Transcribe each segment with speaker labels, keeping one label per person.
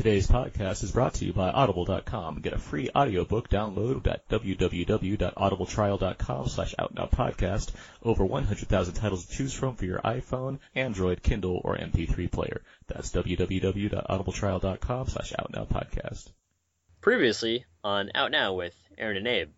Speaker 1: Today's podcast is brought to you by Audible.com. Get a free audiobook download at www.audibletrial.com slash outnowpodcast. Over 100,000 titles to choose from for your iPhone, Android, Kindle, or MP3 player. That's www.audibletrial.com slash outnowpodcast.
Speaker 2: Previously on Out Now with Aaron and Abe.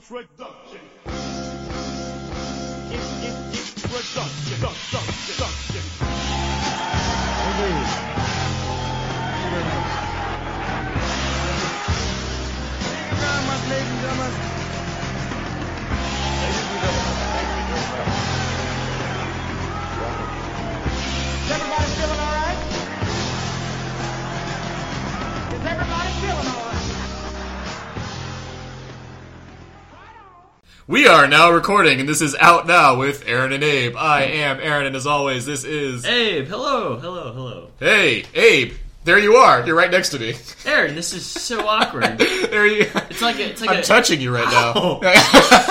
Speaker 3: Forgot
Speaker 4: are now recording, and this is out now with Aaron and Abe. I am Aaron, and as always, this is
Speaker 2: Abe, hello, hello, hello.
Speaker 4: Hey Abe. There you are. You're right next to me.
Speaker 2: Aaron, this is so awkward.
Speaker 4: there you.
Speaker 2: It's like a, it's like
Speaker 4: I'm
Speaker 2: a,
Speaker 4: touching you right now.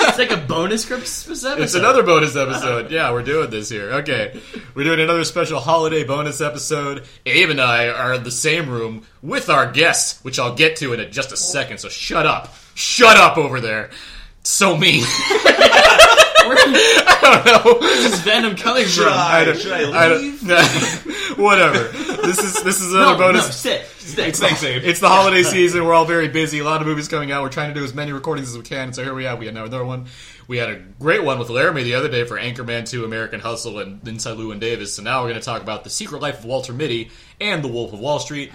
Speaker 2: It's like a bonus Christmas episode.
Speaker 4: It's another bonus episode. Yeah, we're doing this here. Okay. We're doing another special holiday bonus episode. Abe and I are in the same room with our guests, which I'll get to in just a second, so shut up. Shut up over there. So mean. I don't know.
Speaker 2: where's this venom coming from?
Speaker 4: I don't, I don't- whatever. This is this is another
Speaker 2: no,
Speaker 4: bonus.
Speaker 2: no, sit, sit.
Speaker 4: Thanks, Abe. It's the holiday season. We're all very busy. A lot of movies coming out. We're trying to do as many recordings as we can. So here we have we had another one. We had a great one with Laramie the other day for Anchorman 2, American Hustle, and Inside Llewyn Davis. So now we're going to talk about The Secret Life of Walter Mitty and The Wolf of Wall Street.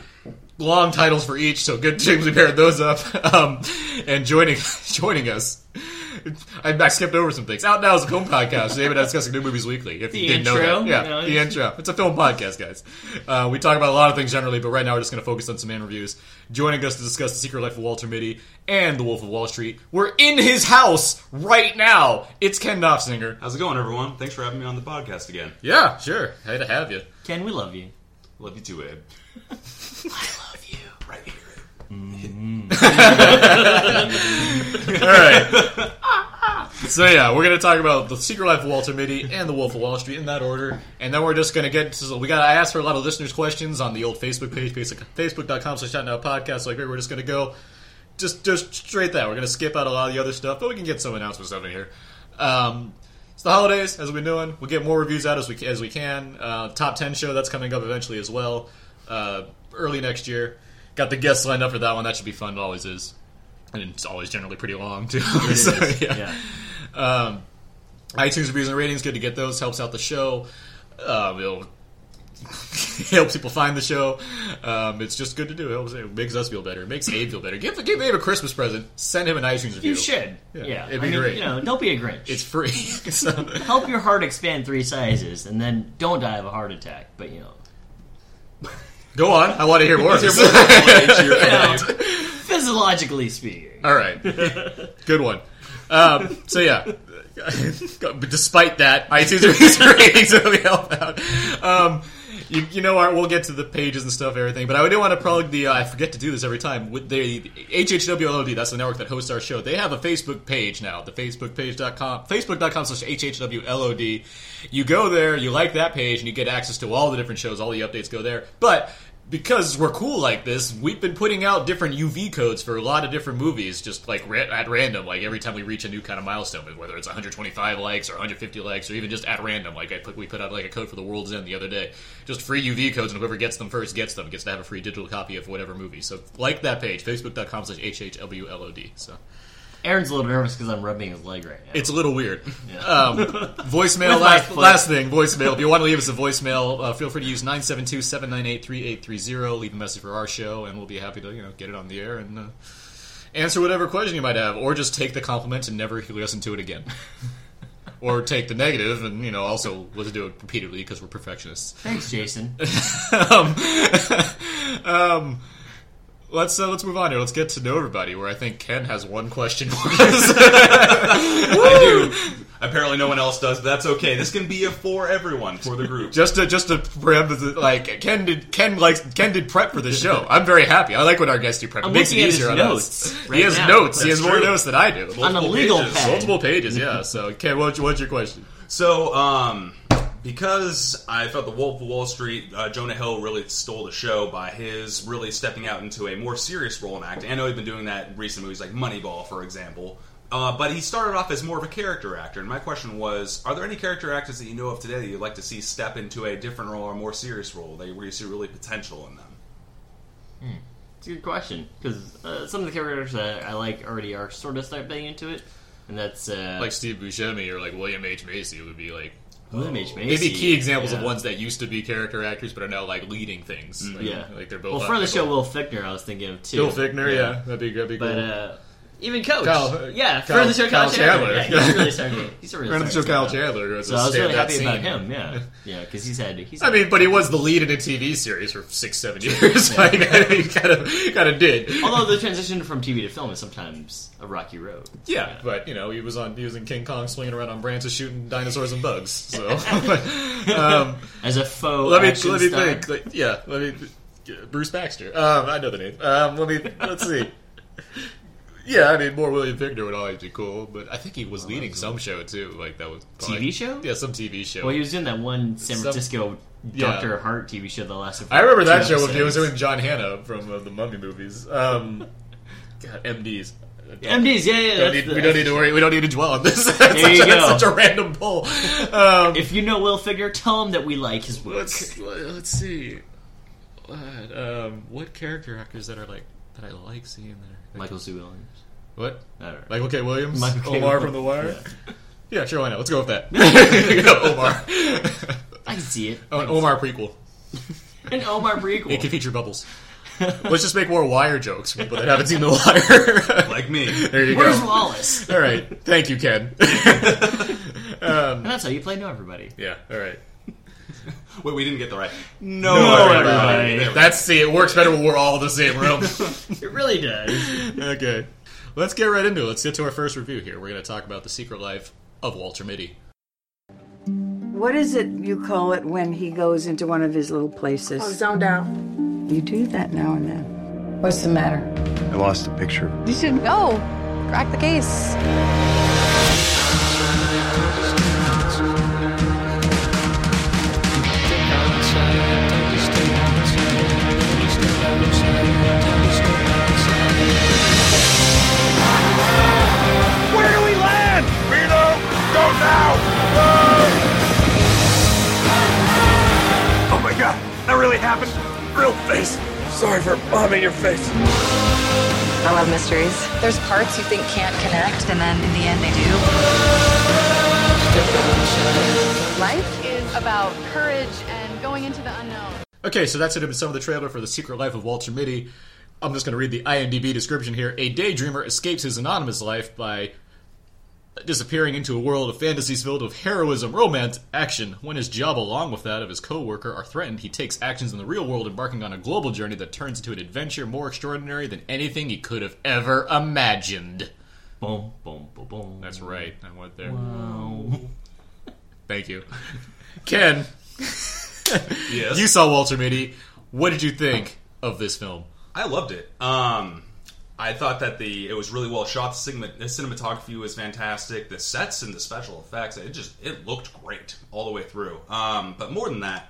Speaker 4: Long titles for each, so good things we paired those up. Um, and joining joining us. I, I skipped over some things. Out now is a film podcast. David and I discussing new movies weekly. If
Speaker 2: The
Speaker 4: you didn't know that, yeah,
Speaker 2: you know,
Speaker 4: the intro. It's a film podcast, guys. Uh, we talk about a lot of things generally, but right now we're just going to focus on some man reviews. Joining us to discuss the Secret Life of Walter Mitty and The Wolf of Wall Street. We're in his house right now. It's Ken Knopfsinger.
Speaker 5: How's it going, everyone? Thanks for having me on the podcast again.
Speaker 4: Yeah, sure. Hey to have you.
Speaker 2: Ken, we love you.
Speaker 5: Love you too, Abe. Right here.
Speaker 4: All right. So yeah, we're gonna talk about the Secret Life of Walter Mitty and the Wolf of Wall Street in that order, and then we're just gonna get. So we got. I asked for a lot of listeners' questions on the old Facebook page, basic facebook.com slash out now podcast. So like, we're just gonna go, just just straight that. We're gonna skip out a lot of the other stuff, but we can get some announcement stuff in here. Um, it's the holidays, as we've been doing. We'll get more reviews out as we as we can. Uh, top ten show that's coming up eventually as well, uh, early next year. Got the guests lined up for that one. That should be fun. It always is, and it's always generally pretty long too. so, yeah.
Speaker 2: Yeah.
Speaker 4: Um, iTunes reviews and ratings, good to get those. Helps out the show. Uh, it'll helps people find the show. Um, it's just good to do. It, helps, it makes us feel better. It makes Abe feel better. Give give Abe a Christmas present. Send him an iTunes review.
Speaker 2: You should.
Speaker 4: Yeah,
Speaker 2: Yeah.
Speaker 4: it'd
Speaker 2: I
Speaker 4: be
Speaker 2: mean,
Speaker 4: great.
Speaker 2: You know, don't be a Grinch.
Speaker 4: It's free. so,
Speaker 2: Help your heart expand three sizes, and then don't die of a heart attack. But you know,
Speaker 4: go on. I want to hear more. of this.
Speaker 2: you know, physiologically speaking.
Speaker 4: All right, good one. Um, so yeah, but despite that, iTunes reviews and ratings really help out. Um, you, you know, our, we'll get to the pages and stuff, everything. But I do want to plug the. Uh, I forget to do this every time. With the HHWLOD, that's the network that hosts our show. They have a Facebook page now. The Facebook page.com, Facebook.com slash HHWLOD. You go there, you like that page, and you get access to all the different shows. All the updates go there. But because we're cool like this, we've been putting out different UV codes for a lot of different movies, just like ra- at random. Like every time we reach a new kind of milestone, whether it's 125 likes or 150 likes, or even just at random. Like I put, we put out like a code for the World's End the other day, just free UV codes, and whoever gets them first gets them gets to have a free digital copy of whatever movie. So like that page, facebook.com/slash hhwlod. So
Speaker 2: Aaron's a little nervous because I'm rubbing his leg right now.
Speaker 4: It's a little weird. Um, voicemail, last, last thing, voicemail. If you want to leave us a voicemail, uh, feel free to use 972-798-3830. Leave a message for our show, and we'll be happy to you know get it on the air and uh, answer whatever question you might have, or just take the compliment and never listen to it again. or take the negative and you know also let's do it repeatedly because we're perfectionists.
Speaker 2: Thanks, Jason.
Speaker 4: um, um, let's uh, let's move on here. Let's get to know everybody. Where I think Ken has one question.
Speaker 5: I do. Apparently, no one else does. But that's okay. This can be a for everyone for the group.
Speaker 4: just to just to preempt like Ken did Ken likes Ken did prep for the show. I'm very happy. I like when our guests do prep.
Speaker 2: I'm
Speaker 4: it makes it
Speaker 2: looking at
Speaker 4: easier
Speaker 2: his
Speaker 4: on
Speaker 2: notes
Speaker 4: us.
Speaker 2: right
Speaker 4: he has
Speaker 2: now.
Speaker 4: notes. he has
Speaker 5: That's
Speaker 4: more
Speaker 5: true.
Speaker 4: notes than I do.
Speaker 2: On a
Speaker 5: Multiple
Speaker 2: legal
Speaker 5: pages.
Speaker 2: pad.
Speaker 4: Multiple pages, yeah. So Ken, what's, what's your question?
Speaker 5: So, um, because I felt the Wolf of Wall Street, uh, Jonah Hill really stole the show by his really stepping out into a more serious role in acting. I know he's been doing that in recent movies like Moneyball, for example. Uh, but he started off as more of a character actor, and my question was: Are there any character actors that you know of today that you'd like to see step into a different role or a more serious role, that where you see really potential in them?
Speaker 2: It's a good question because uh, some of the characters that I like already are sort of stepping into it, and that's uh,
Speaker 4: Like Steve Buscemi or like William H Macy would be like
Speaker 2: William H Macy.
Speaker 4: maybe key examples of ones that used to be character actors but are now like leading things. Like,
Speaker 2: Yeah,
Speaker 4: like they're both.
Speaker 2: Well, for the show, Will Fichtner, I was thinking of too.
Speaker 4: Will Fichtner, yeah, that'd be that'd be
Speaker 2: But
Speaker 4: cool.
Speaker 2: uh, even Coach,
Speaker 4: Kyle-
Speaker 2: yeah,
Speaker 4: Kyle-
Speaker 2: for the show,
Speaker 4: Kyle
Speaker 2: Kyle, Chandler.
Speaker 4: Chandler.
Speaker 2: Yeah, he's really starting. He's a really
Speaker 4: Friend of the show, Kyle
Speaker 2: to step up.
Speaker 4: Chandler.
Speaker 2: So
Speaker 4: a
Speaker 2: I was really happy about him. Yeah, yeah, because he's had. He's
Speaker 4: I mean, but he was the lead in a TV series for six, seven years. like, he kind of, kind of did.
Speaker 2: although the transition from TV to film is sometimes a rocky road.
Speaker 4: Yeah, but you know, he was on, he was in King Kong, swinging around on branches, shooting dinosaurs and bugs. So, um,
Speaker 2: As a faux
Speaker 4: let me let me
Speaker 2: star.
Speaker 4: think. Like, yeah, let me. Bruce Baxter. Um, I know the name. Um, let me let's see. Yeah, I mean, more William Fichtner would always be cool, but I think he was leading some show too. Like that was
Speaker 2: TV show?
Speaker 4: Yeah, some TV show.
Speaker 2: Well, he was doing that one San
Speaker 4: Some-
Speaker 2: Francisco
Speaker 4: Yeah.
Speaker 2: Doctor Hart TV show that lasted. For
Speaker 4: I remember that
Speaker 2: two
Speaker 4: show when he was
Speaker 2: episodes.
Speaker 4: doing John Hannah from uh, the Mummy movies. Um, God, MDs.
Speaker 2: MDs. Yeah, yeah.
Speaker 4: Don't
Speaker 2: that's
Speaker 4: need-
Speaker 2: the-
Speaker 4: we don't need to worry. We don't need to dwell on this. That's,
Speaker 2: There you
Speaker 4: such, a, that's
Speaker 2: go.
Speaker 4: such a random poll. Um,
Speaker 2: If you know Will Figure, tell him that we like his work.
Speaker 4: let's let's see. What, um, what character actors that are like that I like seeing there?
Speaker 2: Michael C. Williams.
Speaker 4: What?
Speaker 2: I don't.
Speaker 4: Michael K. Williams?
Speaker 2: Michael K.
Speaker 4: Omar
Speaker 2: Williams.
Speaker 4: from The Wire? Yeah. sure, why not? Let's go with that. Omar.
Speaker 2: I can see it.
Speaker 4: Oh, an Omar prequel.
Speaker 2: An Omar prequel.
Speaker 4: It can feature bubbles. Let's just make more Wire jokes for people that haven't seen The Wire.
Speaker 5: Like me.
Speaker 4: there you
Speaker 2: Where's
Speaker 4: go.
Speaker 2: Wallace?
Speaker 4: All right. Thank you, Ken.
Speaker 2: Um, and that's how you play Know Everybody.
Speaker 4: yeah, all right.
Speaker 5: Wait, we didn't get the right. No,
Speaker 4: No,
Speaker 2: everybody.
Speaker 5: There we
Speaker 4: That's see, it works better when we're all in the same room.
Speaker 2: It really does.
Speaker 4: okay. Let's get right into it. Let's get to our first review here. We're going to talk about the secret life of Walter Mitty.
Speaker 6: What is it you call it when he goes into one of his little places?
Speaker 7: Oh, zoned out.
Speaker 6: You do that now and then. What's the matter?
Speaker 8: I lost a picture.
Speaker 7: You should go. Crack the case.
Speaker 3: Oh my god, that really happened. Real face. Sorry for bombing your face.
Speaker 7: I love mysteries. There's parts you think can't connect, and then in the end they do.
Speaker 9: Life is about courage and going into the unknown.
Speaker 4: Okay, so that's it. Some of the trailer for The Secret Life of Walter Mitty. I'm just going to read the IMDb description here. A daydreamer escapes his anonymous life by disappearing into a world of fantasies filled with heroism, romance, action. When his job, along with that of his co-worker, are threatened, he takes actions in the real world, embarking on a global journey that turns into an adventure more extraordinary than anything he could have ever imagined.
Speaker 2: Boom, boom, boom, boom.
Speaker 4: That's right. I went there.
Speaker 2: Wow.
Speaker 4: Thank you, Ken.
Speaker 5: Yes.
Speaker 4: You saw Walter Mitty. What did you think of this film?
Speaker 5: I loved it. Um, I thought that the it was really well shot. The, cinema, the cinematography was fantastic. The sets and the special effects, it just it looked great all the way through. Um, but more than that,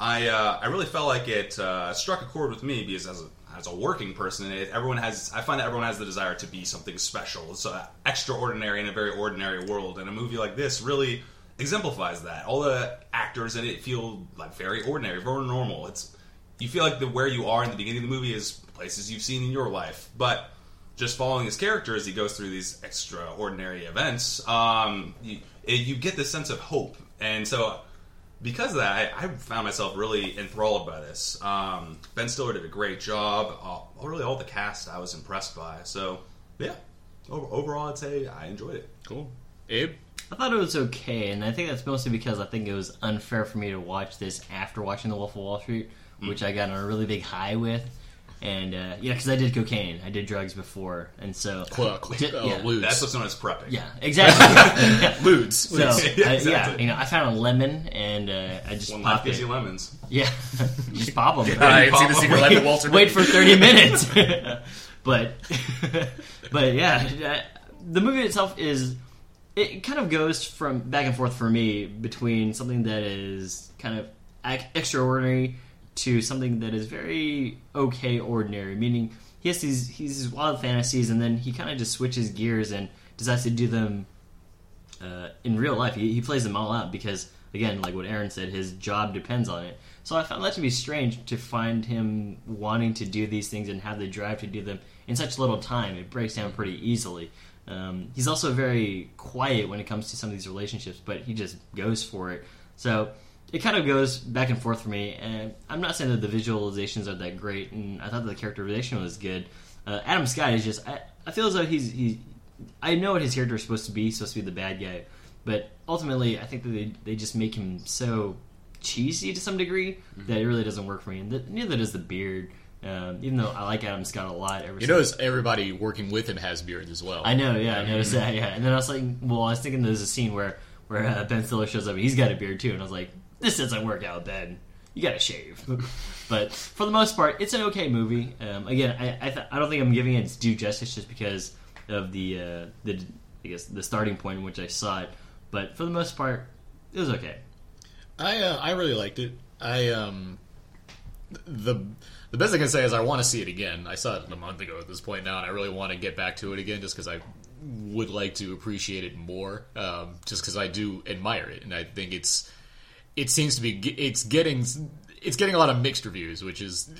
Speaker 5: I uh, I really felt like it uh, struck a chord with me because as a as a working person, it, everyone has I find that everyone has the desire to be something special. It's uh, extraordinary in a very ordinary world, and a movie like this really exemplifies that. All the actors in it feel like very ordinary, very normal. It's you feel like the where you are in the beginning of the movie is places you've seen in your life, but just following his character as he goes through these extraordinary events, um, you, you get this sense of hope. And so, because of that, I, I found myself really enthralled by this. Um, ben Stiller did a great job. Uh, really, all the cast I was impressed by. So, yeah, o- overall, I'd say I enjoyed it.
Speaker 4: Cool. Abe?
Speaker 2: I thought it was okay, and I think that's mostly because I think it was unfair for me to watch this after watching The Wolf of Wall Street, which I got on a really big high with. And uh, yeah, because I did cocaine, I did drugs before, and so
Speaker 4: Cl- cl-
Speaker 2: Di-
Speaker 4: oh,
Speaker 2: yeah.
Speaker 4: lewd.
Speaker 5: That's what's known as prepping.
Speaker 2: Yeah, exactly. Yeah.
Speaker 4: Ludes.
Speaker 2: So
Speaker 4: Ludes.
Speaker 2: I-
Speaker 5: Yeah,
Speaker 2: yeah,
Speaker 5: exactly.
Speaker 2: you know, I found a lemon and uh, I just
Speaker 5: One life
Speaker 2: popped
Speaker 5: gives
Speaker 2: it.
Speaker 5: you lemons.
Speaker 2: Yeah, just pop them.
Speaker 4: I ain't seen the secret life of Walter
Speaker 2: Wait for thirty minutes. but but yeah, uh, the movie itself is it kind of goes from back and forth for me between something that is kind of extraordinary to something that is very okay ordinary. Meaning he has these he's wild fantasies and then he kind of just switches gears and decides to do them uh, in real life. He, he plays them all out because, again, like what Aaron said, his job depends on it. So I found that to be strange to find him wanting to do these things and have the drive to do them in such little time. It breaks down pretty easily. Um, he's also very quiet when it comes to some of these relationships, but he just goes for it. So it kind of goes back and forth for me. And I'm not saying that the visualizations are that great, and I thought the characterization was good. Uh, Adam Scott is just I, I feel as though he's he's I know what his character is supposed to be, he's supposed to be the bad guy, but ultimately I think that they they just make him so cheesy to some degree that it really doesn't work for me. And the, neither does the beard. Um, even though I like Adam Scott a lot, ever
Speaker 4: You notice everybody working with him has beards as well.
Speaker 2: I know, yeah, I noticed that, yeah. And then I was like, well, I was thinking there's a scene where where uh, Ben Stiller shows up and he's got a beard too, and I was like, this doesn't work out, Ben. You got to shave. but for the most part, it's an okay movie. Um, again, I I, th- I don't think I'm giving it its due justice just because of the uh, the I guess the starting point in which I saw it. But for the most part, it was okay.
Speaker 4: I uh, I really liked it. I um the the best I can say is I want to see it again. I saw it a month ago at this point now, and I really want to get back to it again just because I would like to appreciate it more. Um, just because I do admire it, and I think it's it seems to be it's getting it's getting a lot of mixed reviews, which is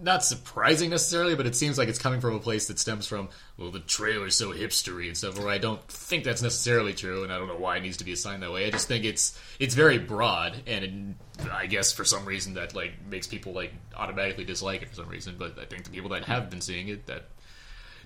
Speaker 4: not surprising necessarily, but it seems like it's coming from a place that stems from well, the trailer's so hipstery and stuff. Where I don't think that's necessarily true, and I don't know why it needs to be assigned that way. I just think it's it's very broad, and it, I guess for some reason that like makes people like automatically dislike it for some reason. But I think the people that have been seeing it that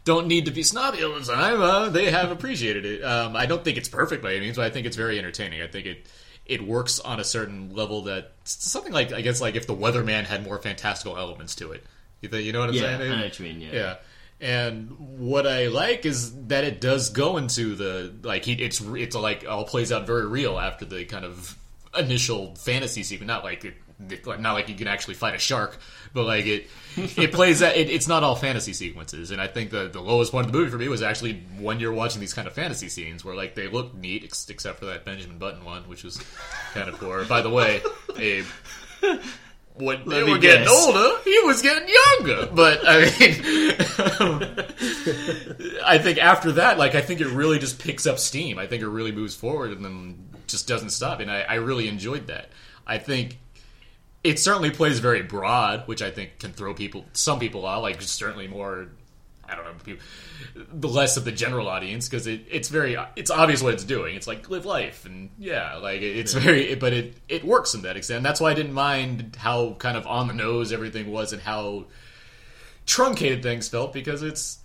Speaker 4: don't need to be snobby all. Uh, they have appreciated it. Um, I don't think it's perfect by any means, but I think it's very entertaining. I think it it works on a certain level that something like I guess like if the Weatherman had more fantastical elements to it. You, know what I'm
Speaker 2: Yeah,
Speaker 4: saying?
Speaker 2: I know what you mean, yeah.
Speaker 4: yeah. And what I like is that it does go into the like he it's it's like all plays out very real after the kind of initial fantasy sequence. Not like it, not like you can actually fight a shark, but like it it plays that it, it's not all fantasy sequences. And I think the the lowest point of the movie for me was actually when you're watching these kind of fantasy scenes where like they look neat, ex- except for that Benjamin Button one, which was kind of poor. By the way, Abe. When
Speaker 2: Let
Speaker 4: they were getting older, he was getting younger. But I mean, I think after that, like I think it really just picks up steam. I think it really moves forward and then just doesn't stop. And I, I really enjoyed that. I think it certainly plays very broad, which I think can throw people, some people off. Like certainly more, I don't know, people, the less of the general audience because it, it's very, it's obvious what it's doing. It's like live life and yeah, like it- it's
Speaker 2: Yeah.
Speaker 4: very, but it it works in that extent. That's why I didn't mind how kind of on the nose everything was and how truncated things felt because it's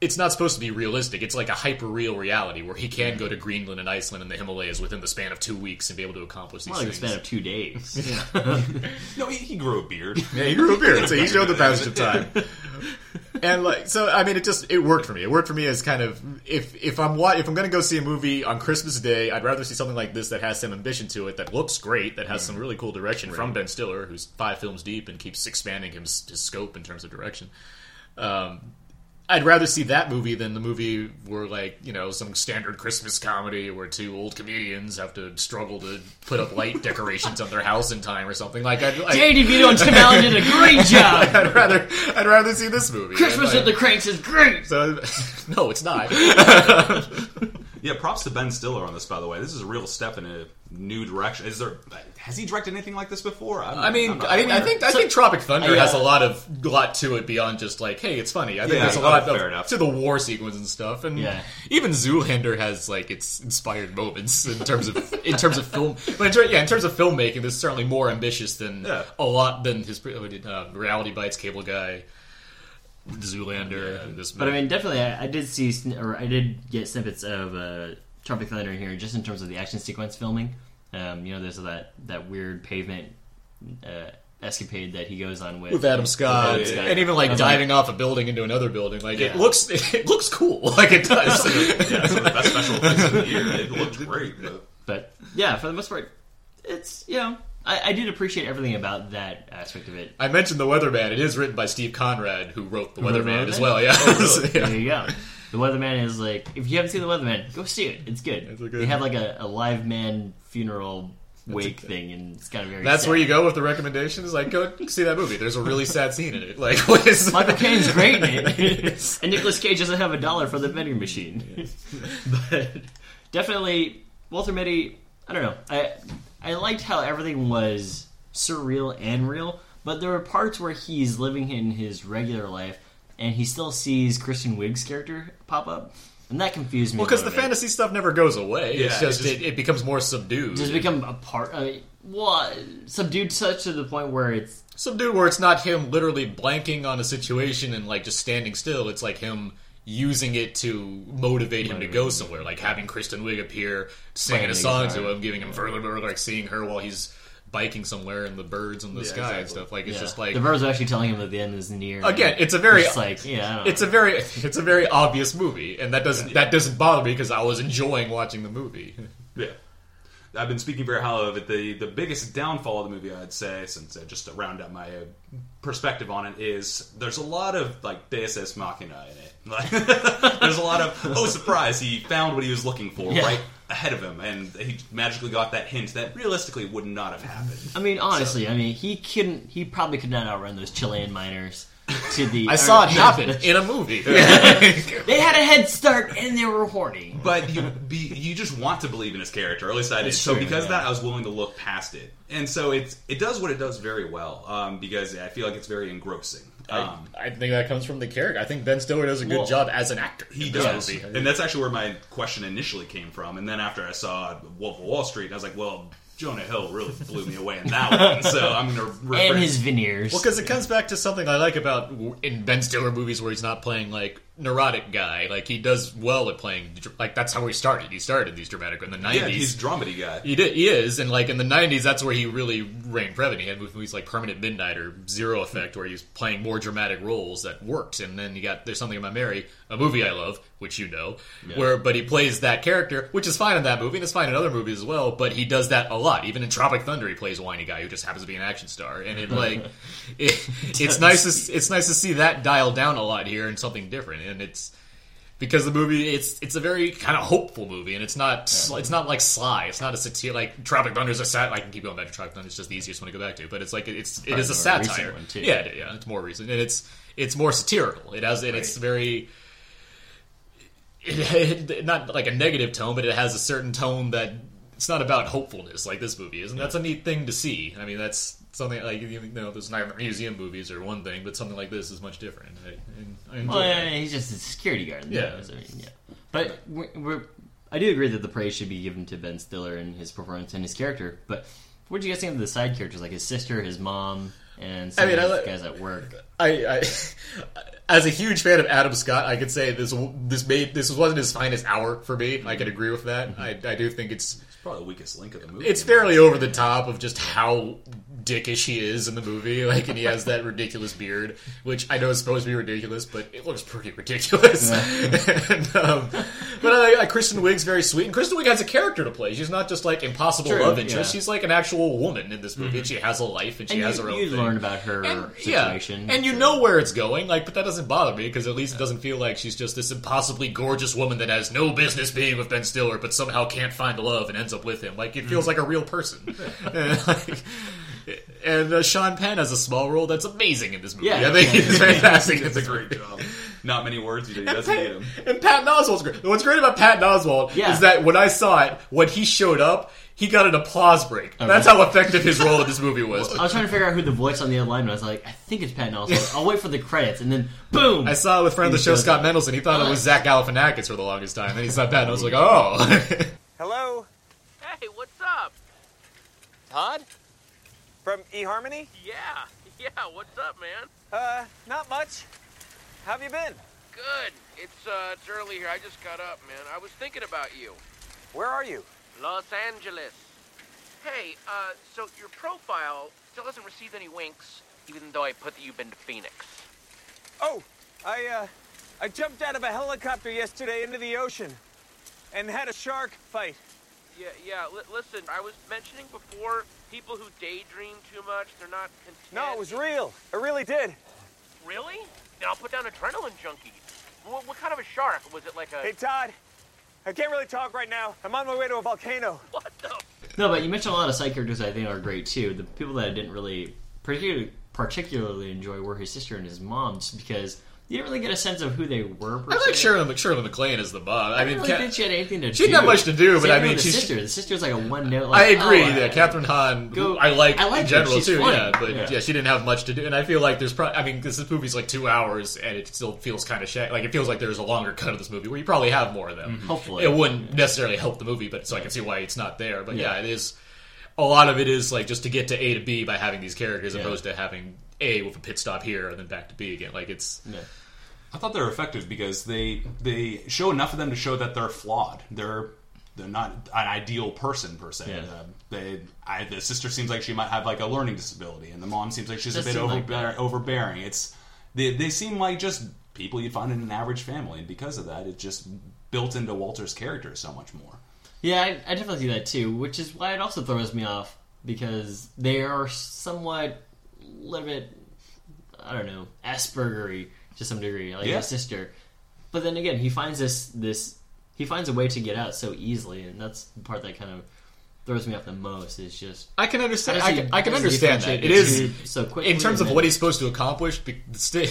Speaker 4: it's not supposed to be realistic. It's like a hyper real reality where he can go to Greenland and Iceland and the Himalayas within the span of two weeks and be able to accomplish these
Speaker 2: More like the
Speaker 4: things.
Speaker 2: span of two days.
Speaker 5: no, he, he grew a beard.
Speaker 4: Yeah, he grew a beard, so he showed the passage of time. And like, so I mean, it just it worked for me. It worked for me as kind of if if I'm wa- if I'm going to go see a movie on Christmas Day, I'd rather see something like this that has some ambition to it, that looks great, that has some really cool direction from Ben Stiller, who's five films deep and keeps expanding his, his scope in terms of direction. Um, I'd rather see that movie than the movie where, like, you know, some standard Christmas comedy where two old comedians have to struggle to put up light decorations on their house in time or something. Like, I'd, I,
Speaker 2: J.D. Vito and Tim Allen did a great job.
Speaker 4: I'd rather, I'd rather see this movie.
Speaker 2: Christmas
Speaker 4: Like-
Speaker 2: at the Kranks is great.
Speaker 4: So, no, it's not.
Speaker 5: Yeah, props to Ben Stiller on this. By the way, this is a real step in a new direction. Is there? Has he directed anything like this before? I'm,
Speaker 4: I mean,
Speaker 5: I'm
Speaker 4: I mean, I
Speaker 5: aware.
Speaker 4: think I think Tropic Thunder
Speaker 5: Yeah.
Speaker 4: has a lot of lot to it beyond just like, hey, it's funny. I think
Speaker 5: Yeah,
Speaker 4: there's a lot
Speaker 5: fair
Speaker 4: of,
Speaker 5: enough.
Speaker 4: to the war sequence and stuff, and
Speaker 2: Yeah.
Speaker 4: even Zoolander has like its inspired moments in terms of in terms of film. But in ter- yeah, in terms of filmmaking, this is certainly more ambitious than
Speaker 5: Yeah.
Speaker 4: a lot than his uh, Reality Bites, Cable Guy, Zoolander. This,
Speaker 2: But I mean, definitely, I, I did see, or I did get snippets of uh, Tropic Thunder in here, just in terms of the action sequence filming. Um, you know, there's that that weird pavement uh, escapade that he goes on with
Speaker 4: with Adam Scott,
Speaker 2: Adam Scott.
Speaker 4: and even like
Speaker 2: I was
Speaker 4: diving off a building into another building, like it looks it looks cool, like it does.
Speaker 5: yeah, some of the best special effects of the year. It looked great. But
Speaker 2: But yeah, for the most part, it's you know, I, I did appreciate everything about that aspect of it.
Speaker 4: I mentioned the Weatherman. It is written by Steve Conrad, who wrote the Weatherman as well. Yeah,
Speaker 2: Oh, really?
Speaker 4: Yeah.
Speaker 2: There you go. The Weatherman is like, if you haven't seen The Weatherman, go see it. It's good.
Speaker 4: a good-
Speaker 2: They have like a, a live man funeral wake thing, and it's kind of very.
Speaker 4: That's
Speaker 2: sad.
Speaker 4: where you go with the recommendations. Like, go see that movie. There's a really sad scene in it. Like, what is
Speaker 2: Michael Caine's great in it, and Nicolas Cage doesn't have a dollar for the vending machine. but definitely, Walter Mitty. I don't know. I I liked how everything was surreal and real, but there were parts where he's living in his regular life, and he still sees Kristen Wiig's character pop up, and that confused me.
Speaker 4: Well, because the
Speaker 2: bit.
Speaker 4: fantasy stuff never goes away.
Speaker 5: Yeah,
Speaker 4: it's
Speaker 5: it's
Speaker 4: just,
Speaker 5: just-
Speaker 4: it, it becomes more subdued.
Speaker 2: Does it become a part? I mean, well, subdued such to the point where it's
Speaker 4: subdued where it's not him literally blanking on a situation and like just standing still. It's like him using it to motivate him to go somewhere, like having Kristen Wiig appear, singing a song to him, giving him further, like seeing her while he's biking somewhere and the birds in the
Speaker 5: Yeah,
Speaker 4: sky and stuff. Like it's
Speaker 2: yeah.
Speaker 4: just like
Speaker 2: the birds are actually telling him that the end is near.
Speaker 4: Again, it's a very
Speaker 2: It's like yeah,
Speaker 4: it's a very it's a very obvious movie, and that doesn't that doesn't bother me because I was enjoying watching the movie.
Speaker 5: Yeah. I've been speaking very highly of it. The the biggest downfall of the movie, I'd say, since uh, just to round out my uh, perspective on it, is there's a lot of like Deus Ex Machina in it. Like, there's a lot of oh surprise, he found what he was looking for
Speaker 2: Yeah.
Speaker 5: right ahead of him, and he magically got that hint that realistically would not have happened.
Speaker 2: I mean, honestly, I mean, he couldn't. He probably could not outrun those Chilean miners to the.
Speaker 4: I saw it happen in a movie.
Speaker 2: they had a head start and they were horny.
Speaker 5: But you be you just want to believe in his character, or at least I did.
Speaker 2: It's
Speaker 5: So
Speaker 2: true,
Speaker 5: because of
Speaker 2: yeah.
Speaker 5: that, I was willing to look past it, and so it's it does what it does very well. Um, because I feel like it's very engrossing. Um,
Speaker 4: I, I think that comes from the character. I think Ben Stiller does a good
Speaker 5: Well,
Speaker 4: job as an actor.
Speaker 5: He does,
Speaker 4: movie.
Speaker 5: and that's actually where my question initially came from. And then after I saw Wolf of Wall Street, I was like, "Well, Jonah Hill really blew me away in that one." So I'm going to
Speaker 2: And his veneers.
Speaker 4: Well, because it comes back to something I like about in Ben Stiller movies where he's not playing like neurotic guy. Like he does well at playing. Like that's how he started. He started these dramatic in the nineties.
Speaker 5: yeah, he's a dramedy guy.
Speaker 4: He did. He is, and like in the '90s, that's where he really reigned prevalent. He had movies like Permanent Midnight or Zero Effect, where he was playing more dramatic roles that worked. And then you got There's Something About Mary, a movie I love, which you know, where but he plays that character, which is fine in that movie, and it's fine in other movies as well. But he does that a lot. Even in Tropic Thunder, he plays a whiny guy who just happens to be an action star, and it like it, it's nice to it's nice to see that dialed down a lot here and something different. And it's because the movie it's it's a very kind of hopeful movie and it's not it's not like sly. It's not a satire like Tropic Thunder is a sat I can keep going back to Tropic Thunder it's just the easiest one to go back to but it's like it's it is a satire. yeah yeah it's more recent and it's it's more satirical. It has and it's very it, it- not like a negative tone but it has a certain tone that it's not about hopefulness like this movie is and that's a neat thing to see. I mean that's something like you know those Night museum movies are one thing but something like this is much different I, I enjoy
Speaker 2: Well, yeah, he's just a security guard.
Speaker 4: Yeah.
Speaker 2: I mean, yeah. But we're, we're, I do agree that the praise should be given to Ben Stiller and his performance and his character. But what do you guys think of the side characters, like his sister, his mom, and some
Speaker 4: I mean,
Speaker 2: of
Speaker 4: I
Speaker 2: guys at work?
Speaker 4: I, I as a huge fan of Adam Scott, I could say this this made this wasn't his finest hour for me. I could agree with that. Mm-hmm. I, I do think it's
Speaker 5: It's probably the weakest link of the movie.
Speaker 4: it's fairly over the top of just how dickish he is in the movie. Like, and he has that ridiculous beard, which I know is supposed to be ridiculous, but it looks pretty ridiculous. and, um, but uh, I, I, Kristen Wiig's very sweet, and Kristen Wiig has a character to play. She's not just like impossible
Speaker 2: True,
Speaker 4: love interest.
Speaker 2: yeah.
Speaker 4: She's like an actual woman in this movie. Mm-hmm. and She has a life, and she
Speaker 2: And
Speaker 4: has
Speaker 2: you,
Speaker 4: her own.
Speaker 2: you
Speaker 4: thing.
Speaker 2: learn about her
Speaker 4: And,
Speaker 2: situation.
Speaker 4: Yeah, and you know where it's going, like, but that doesn't bother me because at least it doesn't feel like she's just this impossibly gorgeous woman that has no business being with Ben Stiller, but somehow can't find love and ends up with him. Like, it feels mm. like a real person. Like, And uh, Sean Penn has a small role that's amazing in this movie.
Speaker 5: Yeah,
Speaker 4: I think
Speaker 5: yeah.
Speaker 4: he's fantastic.
Speaker 5: He
Speaker 4: It's
Speaker 5: does
Speaker 4: a
Speaker 5: a
Speaker 4: great
Speaker 5: great
Speaker 4: job.
Speaker 5: Not many words. He doesn't need them.
Speaker 4: And Pat Oswalt's great. What's great about Pat Oswalt
Speaker 2: Yeah.
Speaker 4: is that when I saw it, when he showed up, he got an applause break.
Speaker 2: Oh,
Speaker 4: That's how effective his role in this movie was.
Speaker 2: I was trying to figure out who the voice on the other line was. I was like, I think it's Pat Oswalt. I'll wait for the credits, and then boom!
Speaker 4: I saw it with friend of the show Scott
Speaker 2: up.
Speaker 4: Mendelson. He thought it was Zach Galifianakis for the longest time. Then he saw Patton. I was like, oh.
Speaker 10: Hello?
Speaker 11: Hey, what's up?
Speaker 10: Todd? From eHarmony?
Speaker 11: Yeah, yeah, what's up, man?
Speaker 10: Uh, not much. How have you been?
Speaker 11: Good. It's uh it's early here. I just got up, man. I was thinking about you.
Speaker 10: Where are you?
Speaker 11: Los Angeles. Hey, uh so your profile still hasn't received any winks, even though I put that you've been to Phoenix.
Speaker 10: Oh, I, uh, I jumped out of a helicopter yesterday into the ocean and had a shark fight.
Speaker 11: Yeah, yeah. Li- listen, I was mentioning before people who daydream too much, they're not content.
Speaker 10: No, it was real. I really did.
Speaker 11: Really? Then I'll put down adrenaline junkie. What, what kind of a shark? Was it like a?
Speaker 10: Hey, Todd. I can't really talk right now. I'm on my way to a volcano.
Speaker 11: What the?
Speaker 2: No, but you mentioned a lot of side characters I think are great too. The people that I didn't really particularly particularly enjoy were his sister and his mom, just because you didn't really get a sense of who they were. Per
Speaker 4: I like. Shirley, Shirley MacLaine as the mom. I,
Speaker 2: I
Speaker 4: mean,
Speaker 2: really she had anything to
Speaker 4: she
Speaker 2: do.
Speaker 4: didn't much to do, but
Speaker 2: Same
Speaker 4: I mean,
Speaker 2: the
Speaker 4: she's-
Speaker 2: sister. The sister's like a one note.
Speaker 4: I
Speaker 2: oh,
Speaker 4: agree.
Speaker 2: oh,
Speaker 4: yeah, Kathryn Hahn,
Speaker 2: Go-
Speaker 4: I like,
Speaker 2: I like
Speaker 4: in general too.
Speaker 2: funny.
Speaker 4: Yeah, but yeah.
Speaker 2: Yeah.
Speaker 4: she didn't have much to do, and I feel like there's probably. I mean, this movie's like two hours, and it still feels kind of sh- like it feels like there's a longer cut of this movie where you probably have more of them. Mm-hmm.
Speaker 2: Hopefully.
Speaker 4: it wouldn't necessarily help the movie, but so I can see why it's not there. But yeah,
Speaker 2: Yeah.
Speaker 4: it is. A lot of it is like just to get to A to B by having these characters,
Speaker 2: Yeah.
Speaker 4: opposed to having A with a pit stop here and then back to B again. Like it's.
Speaker 5: I thought they were effective because they they show enough of them to show that they're flawed. They're they're not an ideal person per se.
Speaker 2: Yeah.
Speaker 5: Uh, they, I, the sister seems like she might have like a learning disability, and the mom seems like she's
Speaker 2: Does
Speaker 5: a bit
Speaker 2: seem like
Speaker 5: overbearing. It's they they seem like just people you'd find in an average family, and because of that, it just built into Walter's character so much more.
Speaker 2: Yeah, I, I definitely see that too, which is why it also throws me off because they are somewhat a little bit, I don't know, Aspergery to some degree, like
Speaker 5: Yeah.
Speaker 2: his sister. But then again, he finds this this he finds a way to get out so easily, and that's the part that kind of throws me off the most. Is just
Speaker 4: I can understand. I
Speaker 2: he-
Speaker 4: can, I can
Speaker 2: how does he
Speaker 4: understand that. It is
Speaker 2: so quick
Speaker 4: in terms of what he's supposed to accomplish. The, sta-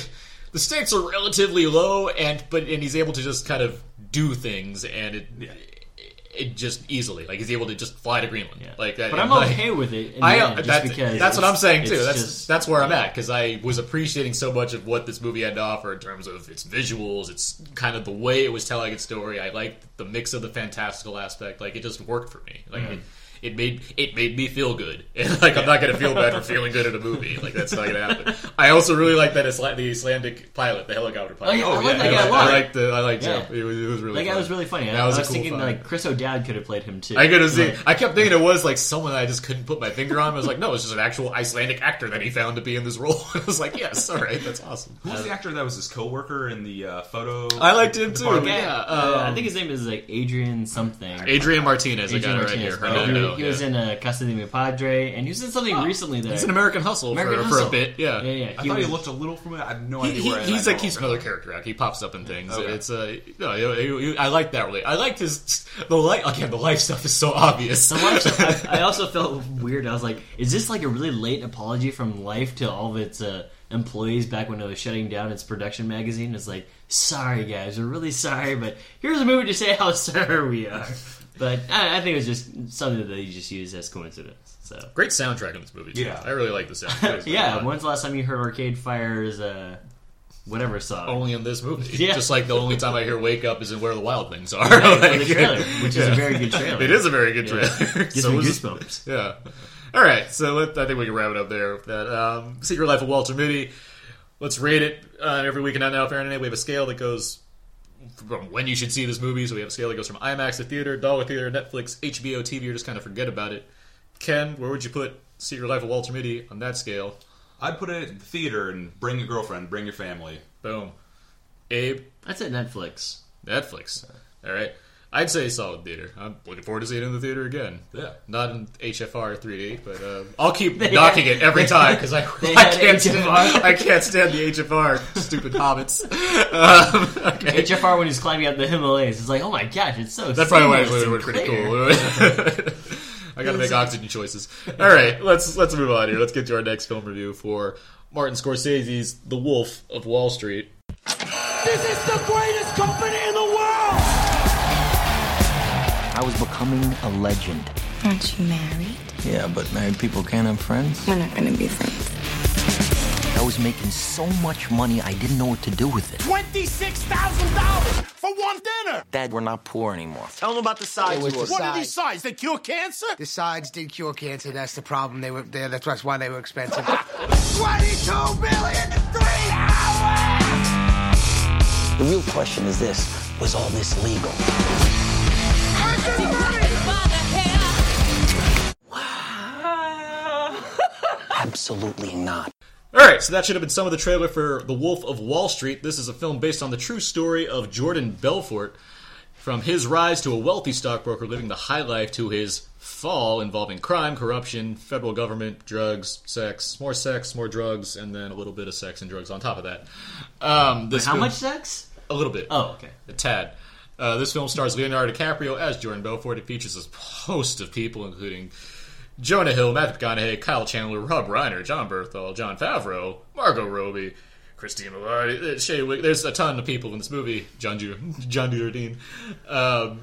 Speaker 4: the stakes are relatively low, and but and he's able to just kind of do things, and it it just easily like he's able to just fly to Greenland. Yeah. Like that.
Speaker 2: But I'm
Speaker 4: like-
Speaker 2: okay with it.
Speaker 4: I
Speaker 2: end,
Speaker 4: that-
Speaker 2: because
Speaker 4: that's what I'm saying too. That's
Speaker 2: just-
Speaker 4: that's where I'm at because I was appreciating so much of what this movie had to offer in terms of its visuals, its kind of the way it was telling its story. I liked the mix of the fantastical aspect. Like it just worked for me. Like
Speaker 2: Mhm.
Speaker 4: it, it made it made me feel good. And like I'm not gonna feel bad for feeling good at a movie. Like that's not gonna happen. I also really like that Isla- the Icelandic pilot, the helicopter pilot.
Speaker 2: Oh, yeah, I like that guy a lot.
Speaker 4: I liked the I liked
Speaker 2: Yeah.
Speaker 4: it. It was, it was really
Speaker 2: that guy
Speaker 4: fun.
Speaker 2: was really funny. I,
Speaker 4: That
Speaker 2: I
Speaker 4: was,
Speaker 2: was,
Speaker 4: cool
Speaker 2: thinking
Speaker 4: find.
Speaker 2: like Chris O'Dowd could have played him too.
Speaker 4: I could have seen. I kept thinking it was like someone that I just couldn't put my finger on. I was like, no, it's just an actual Icelandic actor that he found to be in this role. I was like, yes, all right, that's awesome.
Speaker 5: Who was the actor that was his coworker in the uh, photo?
Speaker 4: I liked him too.
Speaker 5: department?
Speaker 4: Yeah,
Speaker 2: uh, I
Speaker 4: um,
Speaker 2: think his name is like Adrian something.
Speaker 4: Adrian Martinez. I
Speaker 2: Adrian
Speaker 4: got it right here.
Speaker 2: Martinez.
Speaker 4: Hernando,
Speaker 2: he, he was
Speaker 4: yeah.
Speaker 2: in uh, Casa de Mi Padre, and he was in something recently that
Speaker 4: He's an American Hustle
Speaker 2: American
Speaker 4: for, for a bit. Yeah,
Speaker 2: yeah, yeah.
Speaker 5: I thought
Speaker 2: was-
Speaker 5: he looked a little familiar. I have no
Speaker 4: He,
Speaker 5: idea
Speaker 4: he-
Speaker 5: where I-
Speaker 4: he's like he's another character act. He pops up in things.
Speaker 5: Okay.
Speaker 4: It's uh, no, I like that really. I liked his the light. Again, the life stuff is so obvious.
Speaker 2: The life stuff, I, I also felt weird. I was like, is this like a really late apology from Life to all of its uh, employees back when it was shutting down its production magazine? It's like, sorry guys, we're really sorry, but here's a movie to say how sorry we are. But I, I think it was just something that they just used as coincidence. So
Speaker 4: Great soundtrack in this movie. Too.
Speaker 5: Yeah.
Speaker 4: I really like the soundtrack.
Speaker 2: yeah, when's the last time you heard Arcade Fire's uh, whatever song?
Speaker 4: only in this movie.
Speaker 2: Yeah.
Speaker 4: Just like the only time I hear "Wake Up" is in "Where the Wild Things Are."
Speaker 2: Right,
Speaker 4: Like-
Speaker 2: the trailer, which is a very good trailer.
Speaker 4: It is a very good
Speaker 2: Yeah.
Speaker 4: trailer.
Speaker 2: Gives me goosebumps.
Speaker 4: Yeah. All right, so let, I think we can wrap it up there. with That um, Secret Life of Walter Mitty. Let's rate it uh, every week. And now, Fahrenheit, we have a scale that goes from when you should see this movie. So we have a scale that goes from IMAX to theater, Dollar Theater, Netflix, HBO, TV, or just kind of forget about it. Ken, where would you put Secret Life of Walter Mitty on that scale?
Speaker 5: I'd put it in the theater and bring your girlfriend, bring your family.
Speaker 4: Boom. Abe,
Speaker 2: That's at Netflix.
Speaker 4: Netflix. All right. I'd say solid theater. I'm looking forward to seeing it in the theater again.
Speaker 5: Yeah.
Speaker 4: Not in HFR 3D, but uh, I'll keep
Speaker 2: They
Speaker 4: knocking
Speaker 2: had-
Speaker 4: it every time because I,
Speaker 2: they
Speaker 4: I
Speaker 2: had
Speaker 4: can't stand
Speaker 2: HFR.
Speaker 4: I can't stand the HFR stupid hobbits. Um, okay.
Speaker 2: HFR when he's climbing up the Himalayas, it's like, oh my gosh, it's so.
Speaker 4: That's probably why it
Speaker 2: seamless
Speaker 4: would
Speaker 2: and
Speaker 4: pretty
Speaker 2: clear.
Speaker 4: cool. I I gotta make oxygen choices. All right, let's let's move on here. Let's get to our next film review for Martin Scorsese's The Wolf of Wall Street.
Speaker 12: This is the greatest
Speaker 13: I was becoming a legend.
Speaker 14: Aren't you married?
Speaker 13: Yeah, but married people can't have friends.
Speaker 14: We're not gonna be friends.
Speaker 13: I was making so much money, I didn't know what to do with it.
Speaker 12: $26,000 for one dinner!
Speaker 13: Dad, we're not poor anymore.
Speaker 15: Tell them about the sides.
Speaker 12: What
Speaker 15: you ordered.
Speaker 12: are these sides? They cure cancer?
Speaker 15: The sides did cure cancer. That's the problem. They were there. That's why they were expensive.
Speaker 12: 22 million in three hours!
Speaker 13: The real question is this was all this legal? Absolutely not.
Speaker 4: All right, so that should have been some of the trailer for The Wolf of Wall Street. This is a film based on the true story of Jordan Belfort, from his rise to a wealthy stockbroker living the high life to his fall involving crime, corruption, federal government, drugs, sex, more sex, more drugs, and then a little bit of sex and drugs on top of that. Um, this
Speaker 2: How
Speaker 4: film-
Speaker 2: much sex?
Speaker 4: A little bit.
Speaker 2: Oh, okay.
Speaker 4: A tad. Uh, this film stars Leonardo DiCaprio as Jordan Belfort. It features a host of people, including Jonah Hill, Matthew McConaughey, Kyle Chandler, Rob Reiner, Jon Bernthal, Jon Favreau, Margot Robbie, Cristin Milioti, uh, Shay Wick. There's a ton of people in this movie. John Ju- John Dudardine. Um,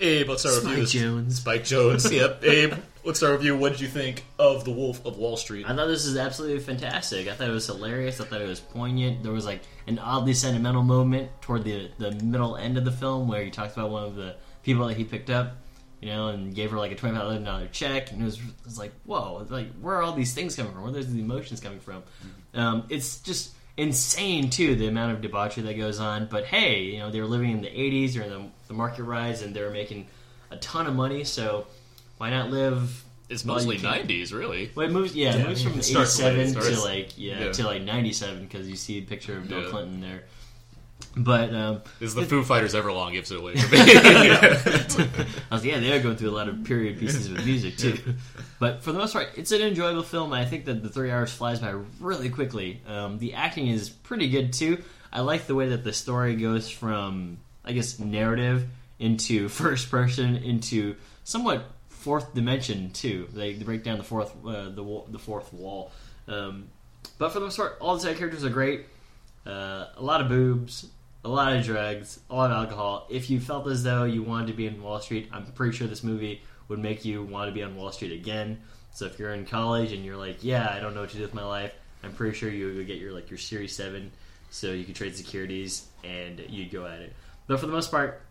Speaker 4: Abe, let's start with
Speaker 2: Spike
Speaker 4: you.
Speaker 2: Jonze.
Speaker 4: Spike Jonze. yep. Abe, let's start with you. What did you think of The Wolf of Wall Street?
Speaker 2: I thought this was absolutely fantastic. I thought it was hilarious. I thought it was poignant. There was like an oddly sentimental moment toward the the middle end of the film where he talks about one of the people that he picked up, you know, and gave her like a twenty five thousand dollar check, and it was it was like whoa, like where are all these things coming from? Where are these emotions coming from? Um, it's just insane too the amount of debauchery that goes on. But hey, you know they were living in the '80s during the, the market rise, and they were making a ton of money. So why not live?
Speaker 4: It's
Speaker 2: while
Speaker 4: mostly 90s, really.
Speaker 2: Well, it moves. Yeah,
Speaker 4: Yeah,
Speaker 2: it moves from
Speaker 4: it
Speaker 2: '87 to like yeah,
Speaker 4: yeah.
Speaker 2: to like '97 because you see a picture of Bill
Speaker 4: Yeah.
Speaker 2: Clinton there. But um,
Speaker 4: This is the Foo Fighters Everlong gives it away.
Speaker 2: I was yeah, they are going through a lot of period pieces with music too. But for the most part, it's an enjoyable film. I think that the three hours flies by really quickly. Um, the acting is pretty good too. I like the way that the story goes from I guess narrative into first person into somewhat fourth dimension too. They, they break down the fourth uh, the the fourth wall. Um, but for the most part, all the side characters are great. Uh, a lot of boobs, a lot of drugs, a lot of alcohol. If you felt as though you wanted to be in Wall Street, I'm pretty sure this movie would make you want to be on Wall Street again. So if you're in college and you're like, yeah, I don't know what to do with my life, I'm pretty sure you would get your like your Series Seven, so you could trade securities and you'd go at it. But for the most part,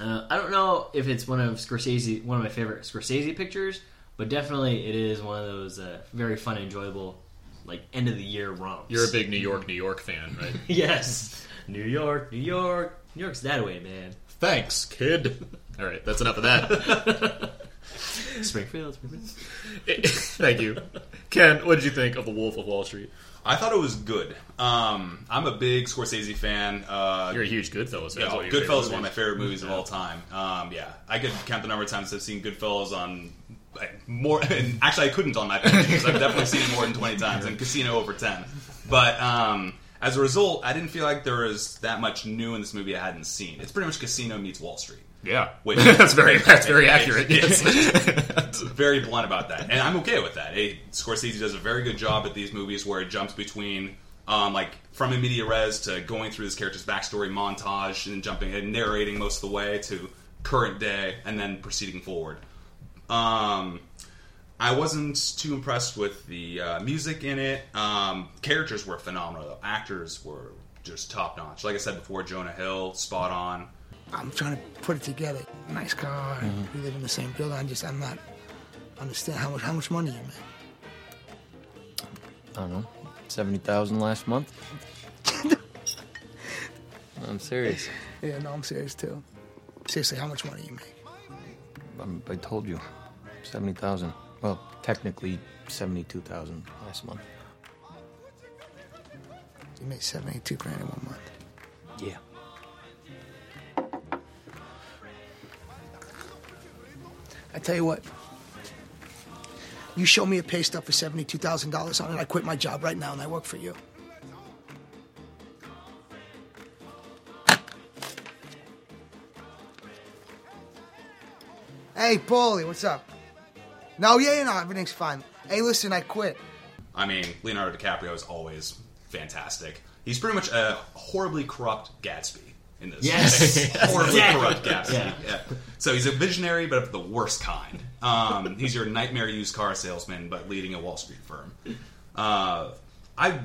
Speaker 2: uh, I don't know if it's one of Scorsese, one of my favorite Scorsese pictures, but definitely it is one of those uh, very fun, enjoyable, like end of the year romps.
Speaker 4: You're a big New York, New York fan, right?
Speaker 2: yes, New York, New York, New York's that way, man.
Speaker 4: Thanks, kid. All right, that's enough of that.
Speaker 2: Springfield, Springfield.
Speaker 4: Thank you, Ken. What did you think of The Wolf of Wall Street?
Speaker 5: I thought it was good. Um, I'm a big Scorsese fan. Uh,
Speaker 4: You're a huge Goodfellas fan.
Speaker 5: Yeah,
Speaker 4: one
Speaker 5: Goodfellas is one of my favorite movies of all time. Um, yeah, I could count the number of times I've seen Goodfellas on like, more. And actually, I couldn't on my page because I've definitely seen it more than 20 times, and Casino over 10. But um, as a result, I didn't feel like there was that much new in this movie I hadn't seen. It's pretty much Casino meets Wall Street.
Speaker 4: Yeah.
Speaker 5: Which,
Speaker 4: That's very- that's very accurate, yes.
Speaker 5: It's very blunt about that, and I'm okay with that. Hey, Scorsese does a very good job at these movies where it jumps between, um, like from in medias res to going through this character's backstory montage and jumping and narrating most of the way to current day, and then proceeding forward. Um, I wasn't too impressed with the uh, music in it. Um, characters were phenomenal. though. Actors were just top notch. Like I said before, Jonah Hill, spot on.
Speaker 15: I'm trying to put it together. Nice car.
Speaker 5: Mhm.
Speaker 15: We live in the same building. I just I'm not understand how much how much money you make.
Speaker 16: I don't know, seventy thousand last month. I'm serious.
Speaker 15: Yeah, no, I'm serious too. Seriously, how much money you make?
Speaker 16: I'm, I told you, seventy thousand. Well, technically seventy-two thousand last month.
Speaker 15: You made seventy two grand in one month.
Speaker 16: Yeah.
Speaker 15: I tell you what. You show me a pay stub for seventy-two thousand dollars on it, I quit my job right now and I work for you. Hey, Paulie, what's up? No, yeah, yeah, no, everything's fine. Hey, listen, I quit.
Speaker 5: I mean, Leonardo DiCaprio is always fantastic. He's pretty much a horribly corrupt Gatsby in this.
Speaker 2: Yes.
Speaker 5: horribly
Speaker 2: Exactly.
Speaker 5: corrupt Gatsby.
Speaker 2: Yeah.
Speaker 5: Yeah. So he's a visionary, but of the worst kind. Um, he's your nightmare used car salesman, but leading a Wall Street firm. Uh, I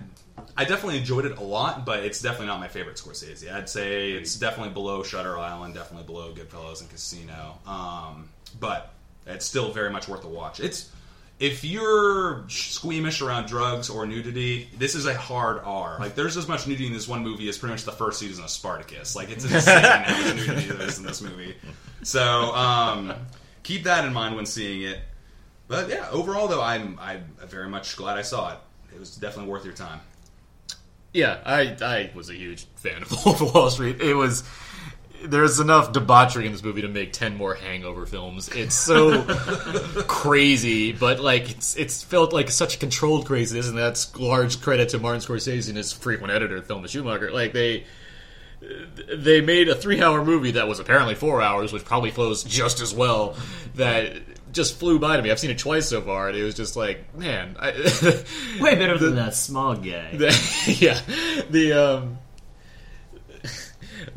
Speaker 5: I definitely enjoyed it a lot, but it's definitely not my favorite Scorsese. I'd say it's definitely below Shutter Island, definitely below Goodfellas and Casino. Um, but it's still very much worth a watch. It's if you're squeamish around drugs or nudity, this is a hard R. Like, there's as much nudity in this one movie as pretty much the first season of Spartacus. Like, it's insane how much nudity there is in this movie. So, um, keep that in mind when seeing it. But yeah, overall though, I'm I'm very much glad I saw it. It was definitely worth your time.
Speaker 4: Yeah, I I was a huge fan of Wolf of Wall Street. It was there's enough debauchery in this movie to make ten more Hangover films. It's so crazy, but like it's it's felt like such controlled craziness, and that's large credit to Martin Scorsese and his frequent editor, Thelma Schoonmaker. Like they they made a three hour movie that was apparently four hours, which probably flows just as well. That just flew by to me. I've seen it twice so far, and it was just like, man, I,
Speaker 2: Way better than that small guy.
Speaker 4: the- yeah, the um,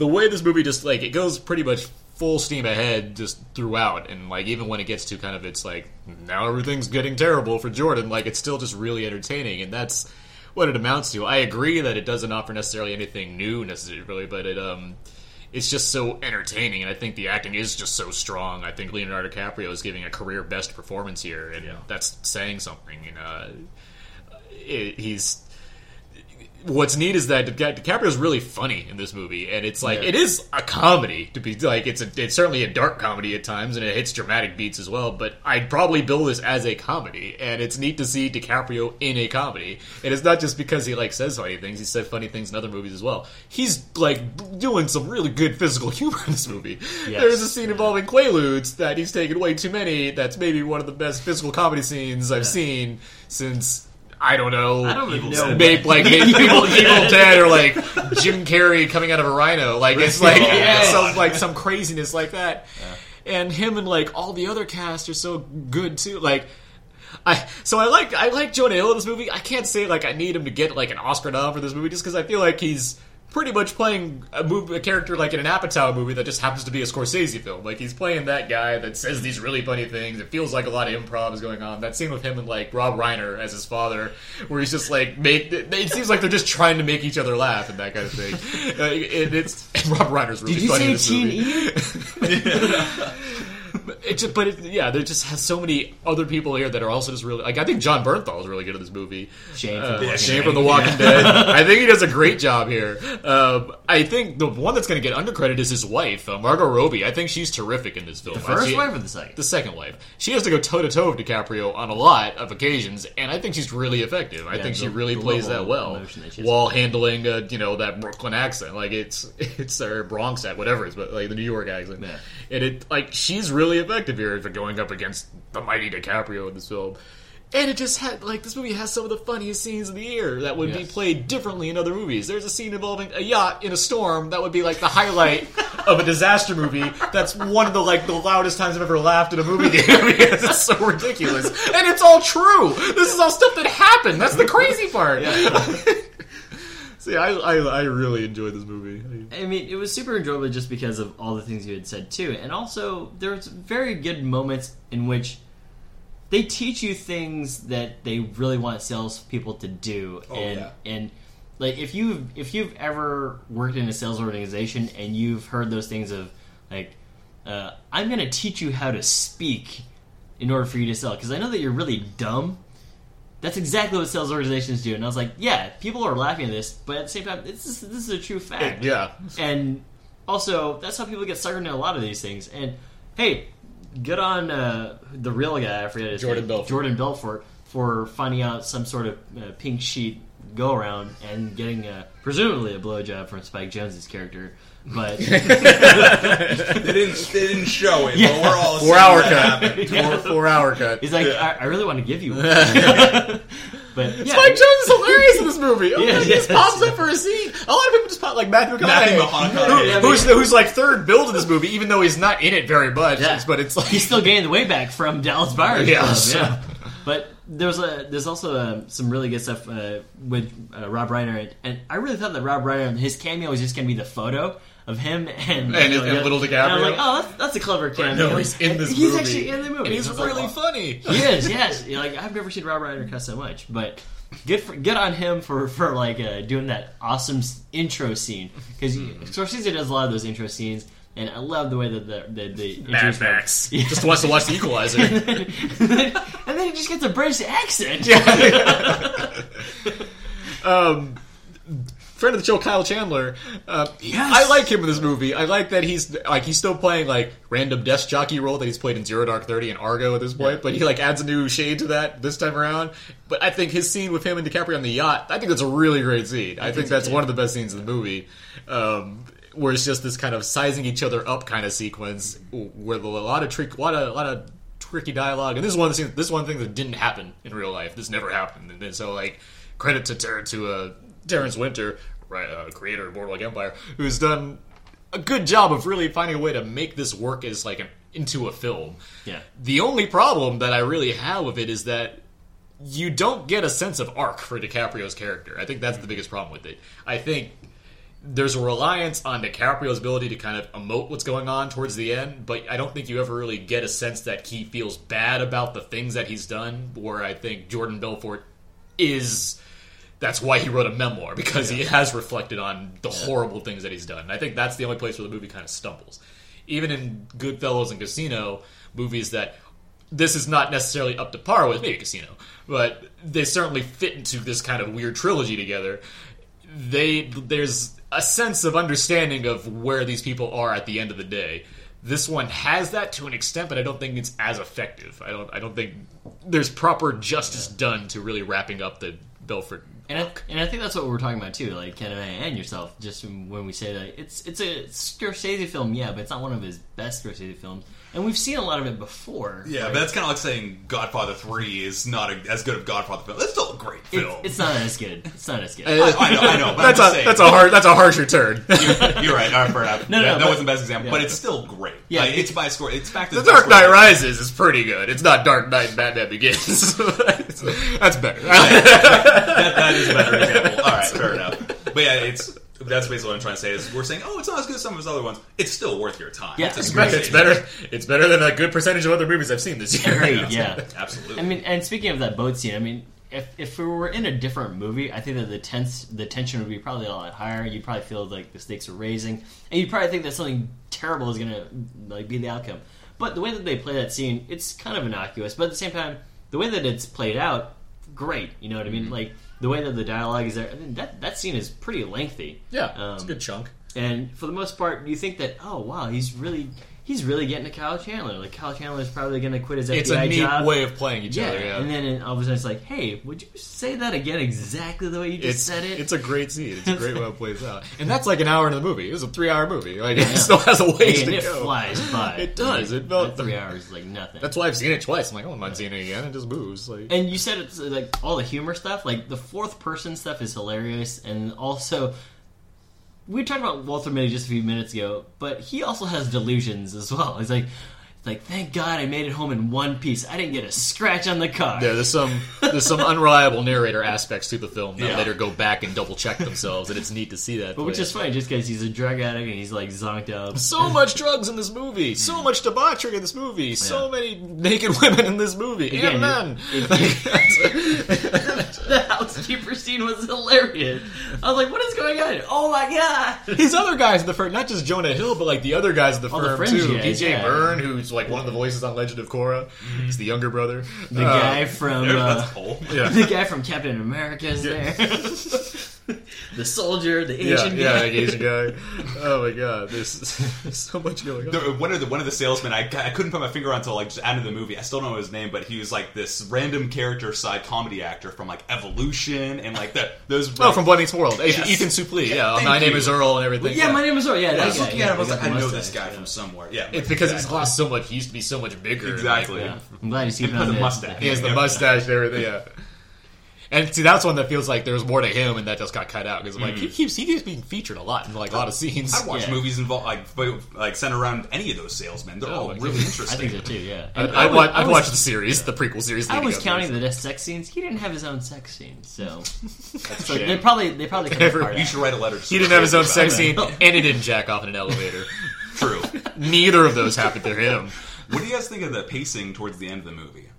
Speaker 4: the way this movie just like it goes pretty much full steam ahead just throughout, and like even when it gets to kind of it's like now everything's getting terrible for Jordan, like it's still just really entertaining, and that's what it amounts to. I agree that it doesn't offer necessarily anything new necessarily, but it um. It's just so entertaining, and I think the acting is just so strong. I think Leonardo DiCaprio is giving a career best performance here, and that's saying something. And uh, it, he's what's neat is that Di- DiCaprio's really funny in this movie, and it's like
Speaker 2: Yeah.
Speaker 4: it is a comedy to be like it's a it's certainly a dark comedy at times, and it hits dramatic beats as well. But I'd probably bill this as a comedy, and it's neat to see DiCaprio in a comedy. And it's not just because he like says funny things; he said funny things in other movies as well. He's like doing some really good physical humor in this movie.
Speaker 2: Yes.
Speaker 4: There's a scene involving Quaaludes that he's taken way too many. That's maybe one of the best physical comedy scenes I've seen since. I don't know.
Speaker 2: I don't even know
Speaker 4: Maybe, like maybe Evil, Evil Dead or like Jim Carrey coming out of a rhino. Like it's like
Speaker 2: Yeah.
Speaker 4: some like some craziness like that. And him and like all the other cast are so good too. Like I so I like I like Jonah Hill in this movie. I can't say like I need him to get like an Oscar nom for this movie just because I feel like he's pretty much playing a movie, a character like in an Apatow movie that just happens to be a Scorsese film. Like he's playing that guy that says these really funny things. It feels like a lot of improv is going on. That scene with him and like Rob Reiner as his father, where he's just like make. It seems like they're just trying to make each other laugh and that kind of thing. Uh, it, it's and Rob Reiner's really
Speaker 2: Did you
Speaker 4: funny in
Speaker 2: say
Speaker 4: this movie.
Speaker 2: Eater?
Speaker 4: It just, but it, yeah, there just has so many other people here that are also just really like. I think Jon Bernthal is really good at this movie.
Speaker 2: Shane
Speaker 4: Uh,
Speaker 2: from The Walking
Speaker 4: Shane
Speaker 2: Dead.
Speaker 4: from The Walking
Speaker 2: Yeah.
Speaker 4: Dead. I think he does a great job here. Um, I think the one that's going to get undercredited is his wife, uh, Margot Robbie. I think she's terrific in this film.
Speaker 2: The first
Speaker 4: She-
Speaker 2: wife or the second?
Speaker 4: The second wife. She has to go toe to toe with DiCaprio on a lot of occasions, and I think she's really effective. I
Speaker 2: Yeah,
Speaker 4: think she really plays that well
Speaker 2: that
Speaker 4: while handling, uh, you know, that Brooklyn accent. Like it's it's or Bronx accent, whatever it's, but like the New York accent. And it like she's really effective here for going up against the mighty DiCaprio in this film. And it just had like this movie has some of the funniest scenes of the year that would be played differently in other movies. There's a scene involving a yacht in a storm that would be like the highlight of a disaster movie. That's one of the like the loudest times I've ever laughed in a movie theater because it's so ridiculous. And it's all true. This is all stuff that happened. That's the crazy part. See, I, I I really enjoyed this movie.
Speaker 2: I mean, it was super enjoyable just because of all the things you had said too, and also there's very good moments in which they teach you things that they really want salespeople to do,
Speaker 5: Oh,
Speaker 2: and
Speaker 5: yeah.
Speaker 2: and like if you if you've ever worked in a sales organization and you've heard those things of like, uh, I'm going to teach you how to speak in order for you to sell, because I know that you're really dumb. That's exactly what sales organizations do, and I was like, yeah, people are laughing at this, but at the same time, this is this is a true fact.
Speaker 4: Yeah.
Speaker 2: and also that's how people get suckered into a lot of these things. And hey, good on uh, the real guy. I forget his
Speaker 4: Jordan
Speaker 2: name.
Speaker 4: Belfort.
Speaker 2: Jordan Belfort for finding out some sort of uh, pink sheet go around and getting uh, presumably a blowjob from Spike Jonze's character. But
Speaker 5: They didn't. They didn't show it. But we're all
Speaker 4: Four hour cut.
Speaker 5: happened.
Speaker 4: Four, four hour cut.
Speaker 2: He's like, I, I really want to give you one. But yeah,
Speaker 4: Spike Jonze is hilarious in this movie. Oh,
Speaker 2: Yeah,
Speaker 4: man, he just
Speaker 2: yes.
Speaker 4: pops up for a scene. A lot of people just pop like Matthew McConaughey,
Speaker 5: Matthew McConaughey,
Speaker 4: who-
Speaker 5: yeah,
Speaker 4: who's, who's like third billed in this movie, even though he's not in it very much.
Speaker 2: Yeah.
Speaker 4: But it's like
Speaker 2: he's still gaining the way back from Dallas Buyers
Speaker 4: Yeah,
Speaker 2: Club.
Speaker 4: so-
Speaker 2: Yeah, but there's a there's also uh, some really good stuff uh, with uh, Rob Reiner, and, and I really thought that Rob Reiner his cameo was just gonna be the photo of him and
Speaker 4: And-
Speaker 2: you know,
Speaker 4: and
Speaker 2: yeah.
Speaker 4: little
Speaker 2: And
Speaker 4: DiCaprio.
Speaker 2: I'm like, oh, that's, that's a clever cameo.
Speaker 4: no, he's in this
Speaker 2: he's
Speaker 4: movie.
Speaker 2: actually in the movie.
Speaker 4: And he's
Speaker 2: like,
Speaker 4: really
Speaker 2: oh.
Speaker 4: funny.
Speaker 2: He is, yes. You're like I've never seen Rob Reiner cuss so much, but good for good on him for for like uh, doing that awesome intro scene because Scorsese does a lot of those intro scenes. And I love the way that the the, the
Speaker 4: Mad. Max. Just wants to watch The Equalizer.
Speaker 2: and, then, and then he just gets a British accent.
Speaker 4: um, friend of the show, Kyle Chandler. Uh, I like him in this movie. I like that he's like he's still playing like random desk jockey role that he's played in Zero Dark Thirty and Argo at this point, but he like adds a new shade to that this time around. But I think his scene with him and DiCaprio on the yacht, I think that's a really great scene. I, think,
Speaker 2: so,
Speaker 4: that's one of the best scenes in the movie. Um, where it's just this kind of sizing each other up kind of sequence, with a lot of trick, a lot of, a lot of tricky dialogue. And this is one of the scenes, this is one thing that didn't happen in real life. This never happened. And so like credit to Ter- to uh, Terrence Winter, uh, creator of Boardwalk Empire, who's done a good job of really finding a way to make this work as like an, into a film.
Speaker 2: Yeah.
Speaker 4: The only problem that I really have with it is that you don't get a sense of arc for DiCaprio's character. I think that's the biggest problem with it. I think there's a reliance on DiCaprio's ability to kind of emote what's going on towards the end, but I don't think you ever really get a sense that he feels bad about the things that he's done. Where I think Jordan Belfort is. That's why he wrote a memoir because he has reflected on the horrible things that he's done. And I think that's the only place where the movie kind of stumbles. Even in Goodfellas and Casino, movies that this is not necessarily up to par with, maybe Casino, but they certainly fit into this kind of weird trilogy together. They there's a sense of understanding of where these people are at the end of the day. This one has that to an extent, but I don't think it's as effective. I don't I don't think there's proper justice done to really wrapping up the Belfort.
Speaker 2: And I, and I think that's what we're talking about too, like Ken and I and yourself. Just when we say that it's it's a Scorsese film, yeah, but it's not one of his best Scorsese films, and we've seen a lot of it before.
Speaker 5: Yeah,
Speaker 2: right?
Speaker 5: but that's kind of like saying Godfather Three is not a, as good of Godfather film. It's still a great
Speaker 2: It-
Speaker 5: film.
Speaker 2: it's not as good. It's not as good.
Speaker 5: I, I know, I know. But
Speaker 4: That's
Speaker 5: I'm
Speaker 4: a
Speaker 5: saying.
Speaker 4: that's a hard that's a harsher turn.
Speaker 5: You're, you're right. All right, fair enough.
Speaker 2: No, no,
Speaker 5: Yeah,
Speaker 2: no,
Speaker 5: that
Speaker 2: but-
Speaker 5: wasn't the best example,
Speaker 2: yeah.
Speaker 5: but it's still great.
Speaker 2: Yeah,
Speaker 5: Like, it's by score. It's back to
Speaker 4: The
Speaker 5: the
Speaker 4: Dark
Speaker 5: Scorsese.
Speaker 4: Knight Rises is pretty good. It's not Dark Knight and Batman Begins. that's better.
Speaker 5: that, that is a better example. All right, fair enough. But yeah, it's that's basically what I'm trying to say. Is we're saying, oh, it's not as good as some of his other ones. It's still worth your time.
Speaker 2: Yeah,
Speaker 5: it's,
Speaker 4: It's better, it's better. It's better than a good percentage of other movies I've seen this year.
Speaker 2: Agreed, yeah.
Speaker 5: absolutely.
Speaker 2: I mean, and speaking of that boat scene, I mean, if if we were in a different movie, I think that the tense the tension would be probably a lot higher. You'd probably feel like the stakes are raising, and you'd probably think that something terrible is gonna like be the outcome. But the way that they play that scene, it's kind of innocuous. But at the same time, the way that it's played out, great. You know what I
Speaker 4: Mm-hmm.
Speaker 2: mean? Like the way that the dialogue is there. I mean, that that scene is pretty lengthy.
Speaker 4: Yeah,
Speaker 2: Um,
Speaker 4: it's a good chunk.
Speaker 2: And for the most part, you think that, oh wow, he's really he's really getting to Kyle Chandler. Like Kyle Chandler is probably going to quit his FBI
Speaker 4: It's a neat
Speaker 2: job.
Speaker 4: way of playing each
Speaker 2: yeah.
Speaker 4: other. Yeah,
Speaker 2: And then all of a sudden it's like, hey, would you say that again exactly the way you just
Speaker 4: it's
Speaker 2: said it?
Speaker 4: it's a great scene. It's a great way it plays out, and that's like an hour into the movie. It was a three-hour movie. Like
Speaker 2: Yeah.
Speaker 4: it still has a ways
Speaker 2: Hey, and
Speaker 4: to
Speaker 2: it
Speaker 4: go.
Speaker 2: flies by.
Speaker 4: It does.
Speaker 2: Like,
Speaker 4: It felt
Speaker 2: three hours is like nothing.
Speaker 4: That's why I've seen it twice. I'm like, I don't mind seeing it again. It just moves. Like
Speaker 2: And you said it's like all the humor stuff, like the fourth person stuff is hilarious, and also we talked about Walter Mitty just a few minutes ago, but he also has delusions as well. He's like, it's like, thank God I made it home in one piece. I didn't get a scratch on the car.
Speaker 4: Yeah, there's some there's some unreliable narrator aspects to the film that
Speaker 2: Yeah.
Speaker 4: later go back and double check themselves, and it's neat to see that.
Speaker 2: But which is funny, just because he's a drug addict and he's like zonked up.
Speaker 4: So much drugs in this movie. So mm. much debauchery in this movie. So many naked women in this movie.
Speaker 2: Again,
Speaker 4: and men.
Speaker 2: the housekeeper scene was hilarious. I was like, what is going on? Oh my god!
Speaker 4: His other guys in the firm, not just Jonah Hill, but like the other guys in the
Speaker 2: the
Speaker 4: firm
Speaker 2: fringe
Speaker 4: too.
Speaker 2: guys,
Speaker 4: PJ
Speaker 2: yeah.
Speaker 4: Byrne, who's like one of the voices on Legend of Korra. He's the younger brother.
Speaker 2: The
Speaker 4: Uh,
Speaker 2: guy from uh,
Speaker 5: that's cool.
Speaker 4: Yeah.
Speaker 2: the guy from Captain America is
Speaker 4: Yeah.
Speaker 2: there. the soldier, the
Speaker 4: yeah,
Speaker 2: Asian
Speaker 4: yeah,
Speaker 2: guy.
Speaker 4: like Asian guy. Oh my god, there's, there's so much going on.
Speaker 5: The, one of the one of the salesmen, I, I couldn't put my finger on until like just out of the movie. I still don't know his name, but he was like this random character side comedy actor from like Evolution and like the those.
Speaker 4: Oh, from Boy Meets World.
Speaker 5: Yes.
Speaker 4: Ethan Suplee.
Speaker 5: Yeah,
Speaker 4: Yeah,
Speaker 5: thank
Speaker 4: my name is Earl and everything.
Speaker 2: Yeah, my name is Earl. Yeah,
Speaker 5: I
Speaker 2: that
Speaker 5: was
Speaker 2: guy,
Speaker 5: looking
Speaker 2: yeah,
Speaker 5: at him, I was like, I know this guy
Speaker 2: yeah.
Speaker 5: from somewhere. Yeah,
Speaker 4: It's because he's
Speaker 5: exactly.
Speaker 4: lost so much. He used to be so much bigger.
Speaker 5: Exactly.
Speaker 2: Yeah. I'm glad he's
Speaker 5: And
Speaker 2: keeping
Speaker 5: has
Speaker 2: on
Speaker 5: a
Speaker 2: the
Speaker 5: mustache.
Speaker 4: He has the mustache and everything. Yeah. And see, that's one that feels like there's more to him, and that just got cut out because like
Speaker 5: Mhm.
Speaker 4: he keeps he keeps being featured a lot in like a lot of scenes.
Speaker 5: I'd watch movies involved like fo- like centered around any of those salesmen. They're
Speaker 4: Oh,
Speaker 5: all
Speaker 4: like-
Speaker 5: really interesting.
Speaker 4: I
Speaker 5: interesting.
Speaker 2: think so too. Yeah,
Speaker 4: I'd,
Speaker 2: And
Speaker 4: I'd,
Speaker 2: was-
Speaker 4: watch,
Speaker 2: I
Speaker 4: I'd
Speaker 2: was-
Speaker 4: watch the series, the prequel series.
Speaker 2: I was counting
Speaker 4: this.
Speaker 2: the sex scenes. He didn't have his own sex scene, so
Speaker 5: That's
Speaker 2: so they probably they probably cut that part
Speaker 5: You should write a letter. To
Speaker 4: He didn't have his own
Speaker 5: Scorsese
Speaker 4: sex
Speaker 5: about
Speaker 4: scene, and he didn't jack off in an elevator.
Speaker 5: True.
Speaker 4: Neither of those happened to him.
Speaker 5: What do you guys think of the pacing towards the end of the movie?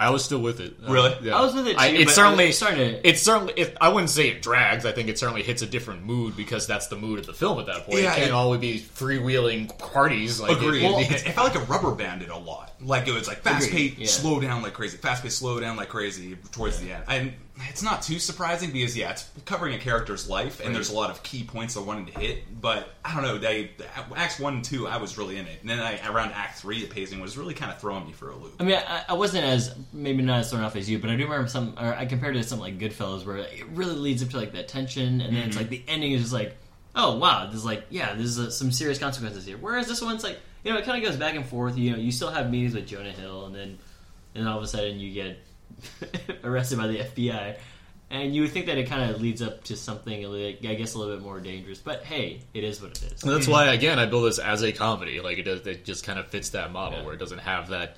Speaker 4: I was still with it. Uh,
Speaker 5: Really?
Speaker 4: yeah.
Speaker 2: I was with it too,
Speaker 4: I,
Speaker 2: but
Speaker 4: it's certainly
Speaker 2: it's starting to-
Speaker 4: It's certainly. It, I wouldn't say it drags. I think it certainly hits a different mood because that's the mood of the film at that point.
Speaker 5: Yeah,
Speaker 4: it can't
Speaker 5: it-
Speaker 4: always be freewheeling parties. Like
Speaker 5: Agreed.
Speaker 4: It,
Speaker 5: Well,
Speaker 4: it-
Speaker 5: it felt like a rubber banded a lot. Like it was like fast
Speaker 4: Agreed,
Speaker 5: paced,
Speaker 4: yeah.
Speaker 5: slow down like crazy, fast paced, slow down like crazy towards the end. And it's not too surprising because yeah, it's covering a character's life, and
Speaker 4: Right.
Speaker 5: there's a lot of key points I wanted to hit. But I don't know, they acts one and two, I was really in it, and then I, around Act three, the pacing was really kind of throwing me for a loop.
Speaker 2: I mean, I, I wasn't as maybe not as thrown off as you, but I do remember some. Or I compared it to something like Goodfellas, where it really leads up to like that tension, and then it's
Speaker 5: Mhm.
Speaker 2: like the ending is just like, oh wow, there's like yeah, there's uh, some serious consequences here. Whereas this one's like, you know, it kind of goes back and forth. You know, you still have meetings with Jonah Hill, and then and then all of a sudden you get arrested by the FBI. And you would think that it kind of leads up to something, like, I guess, a little bit more dangerous. But hey, it is what it is.
Speaker 4: And that's why, again, I build this as a comedy. Like it does, it just kind of fits that model where it doesn't have that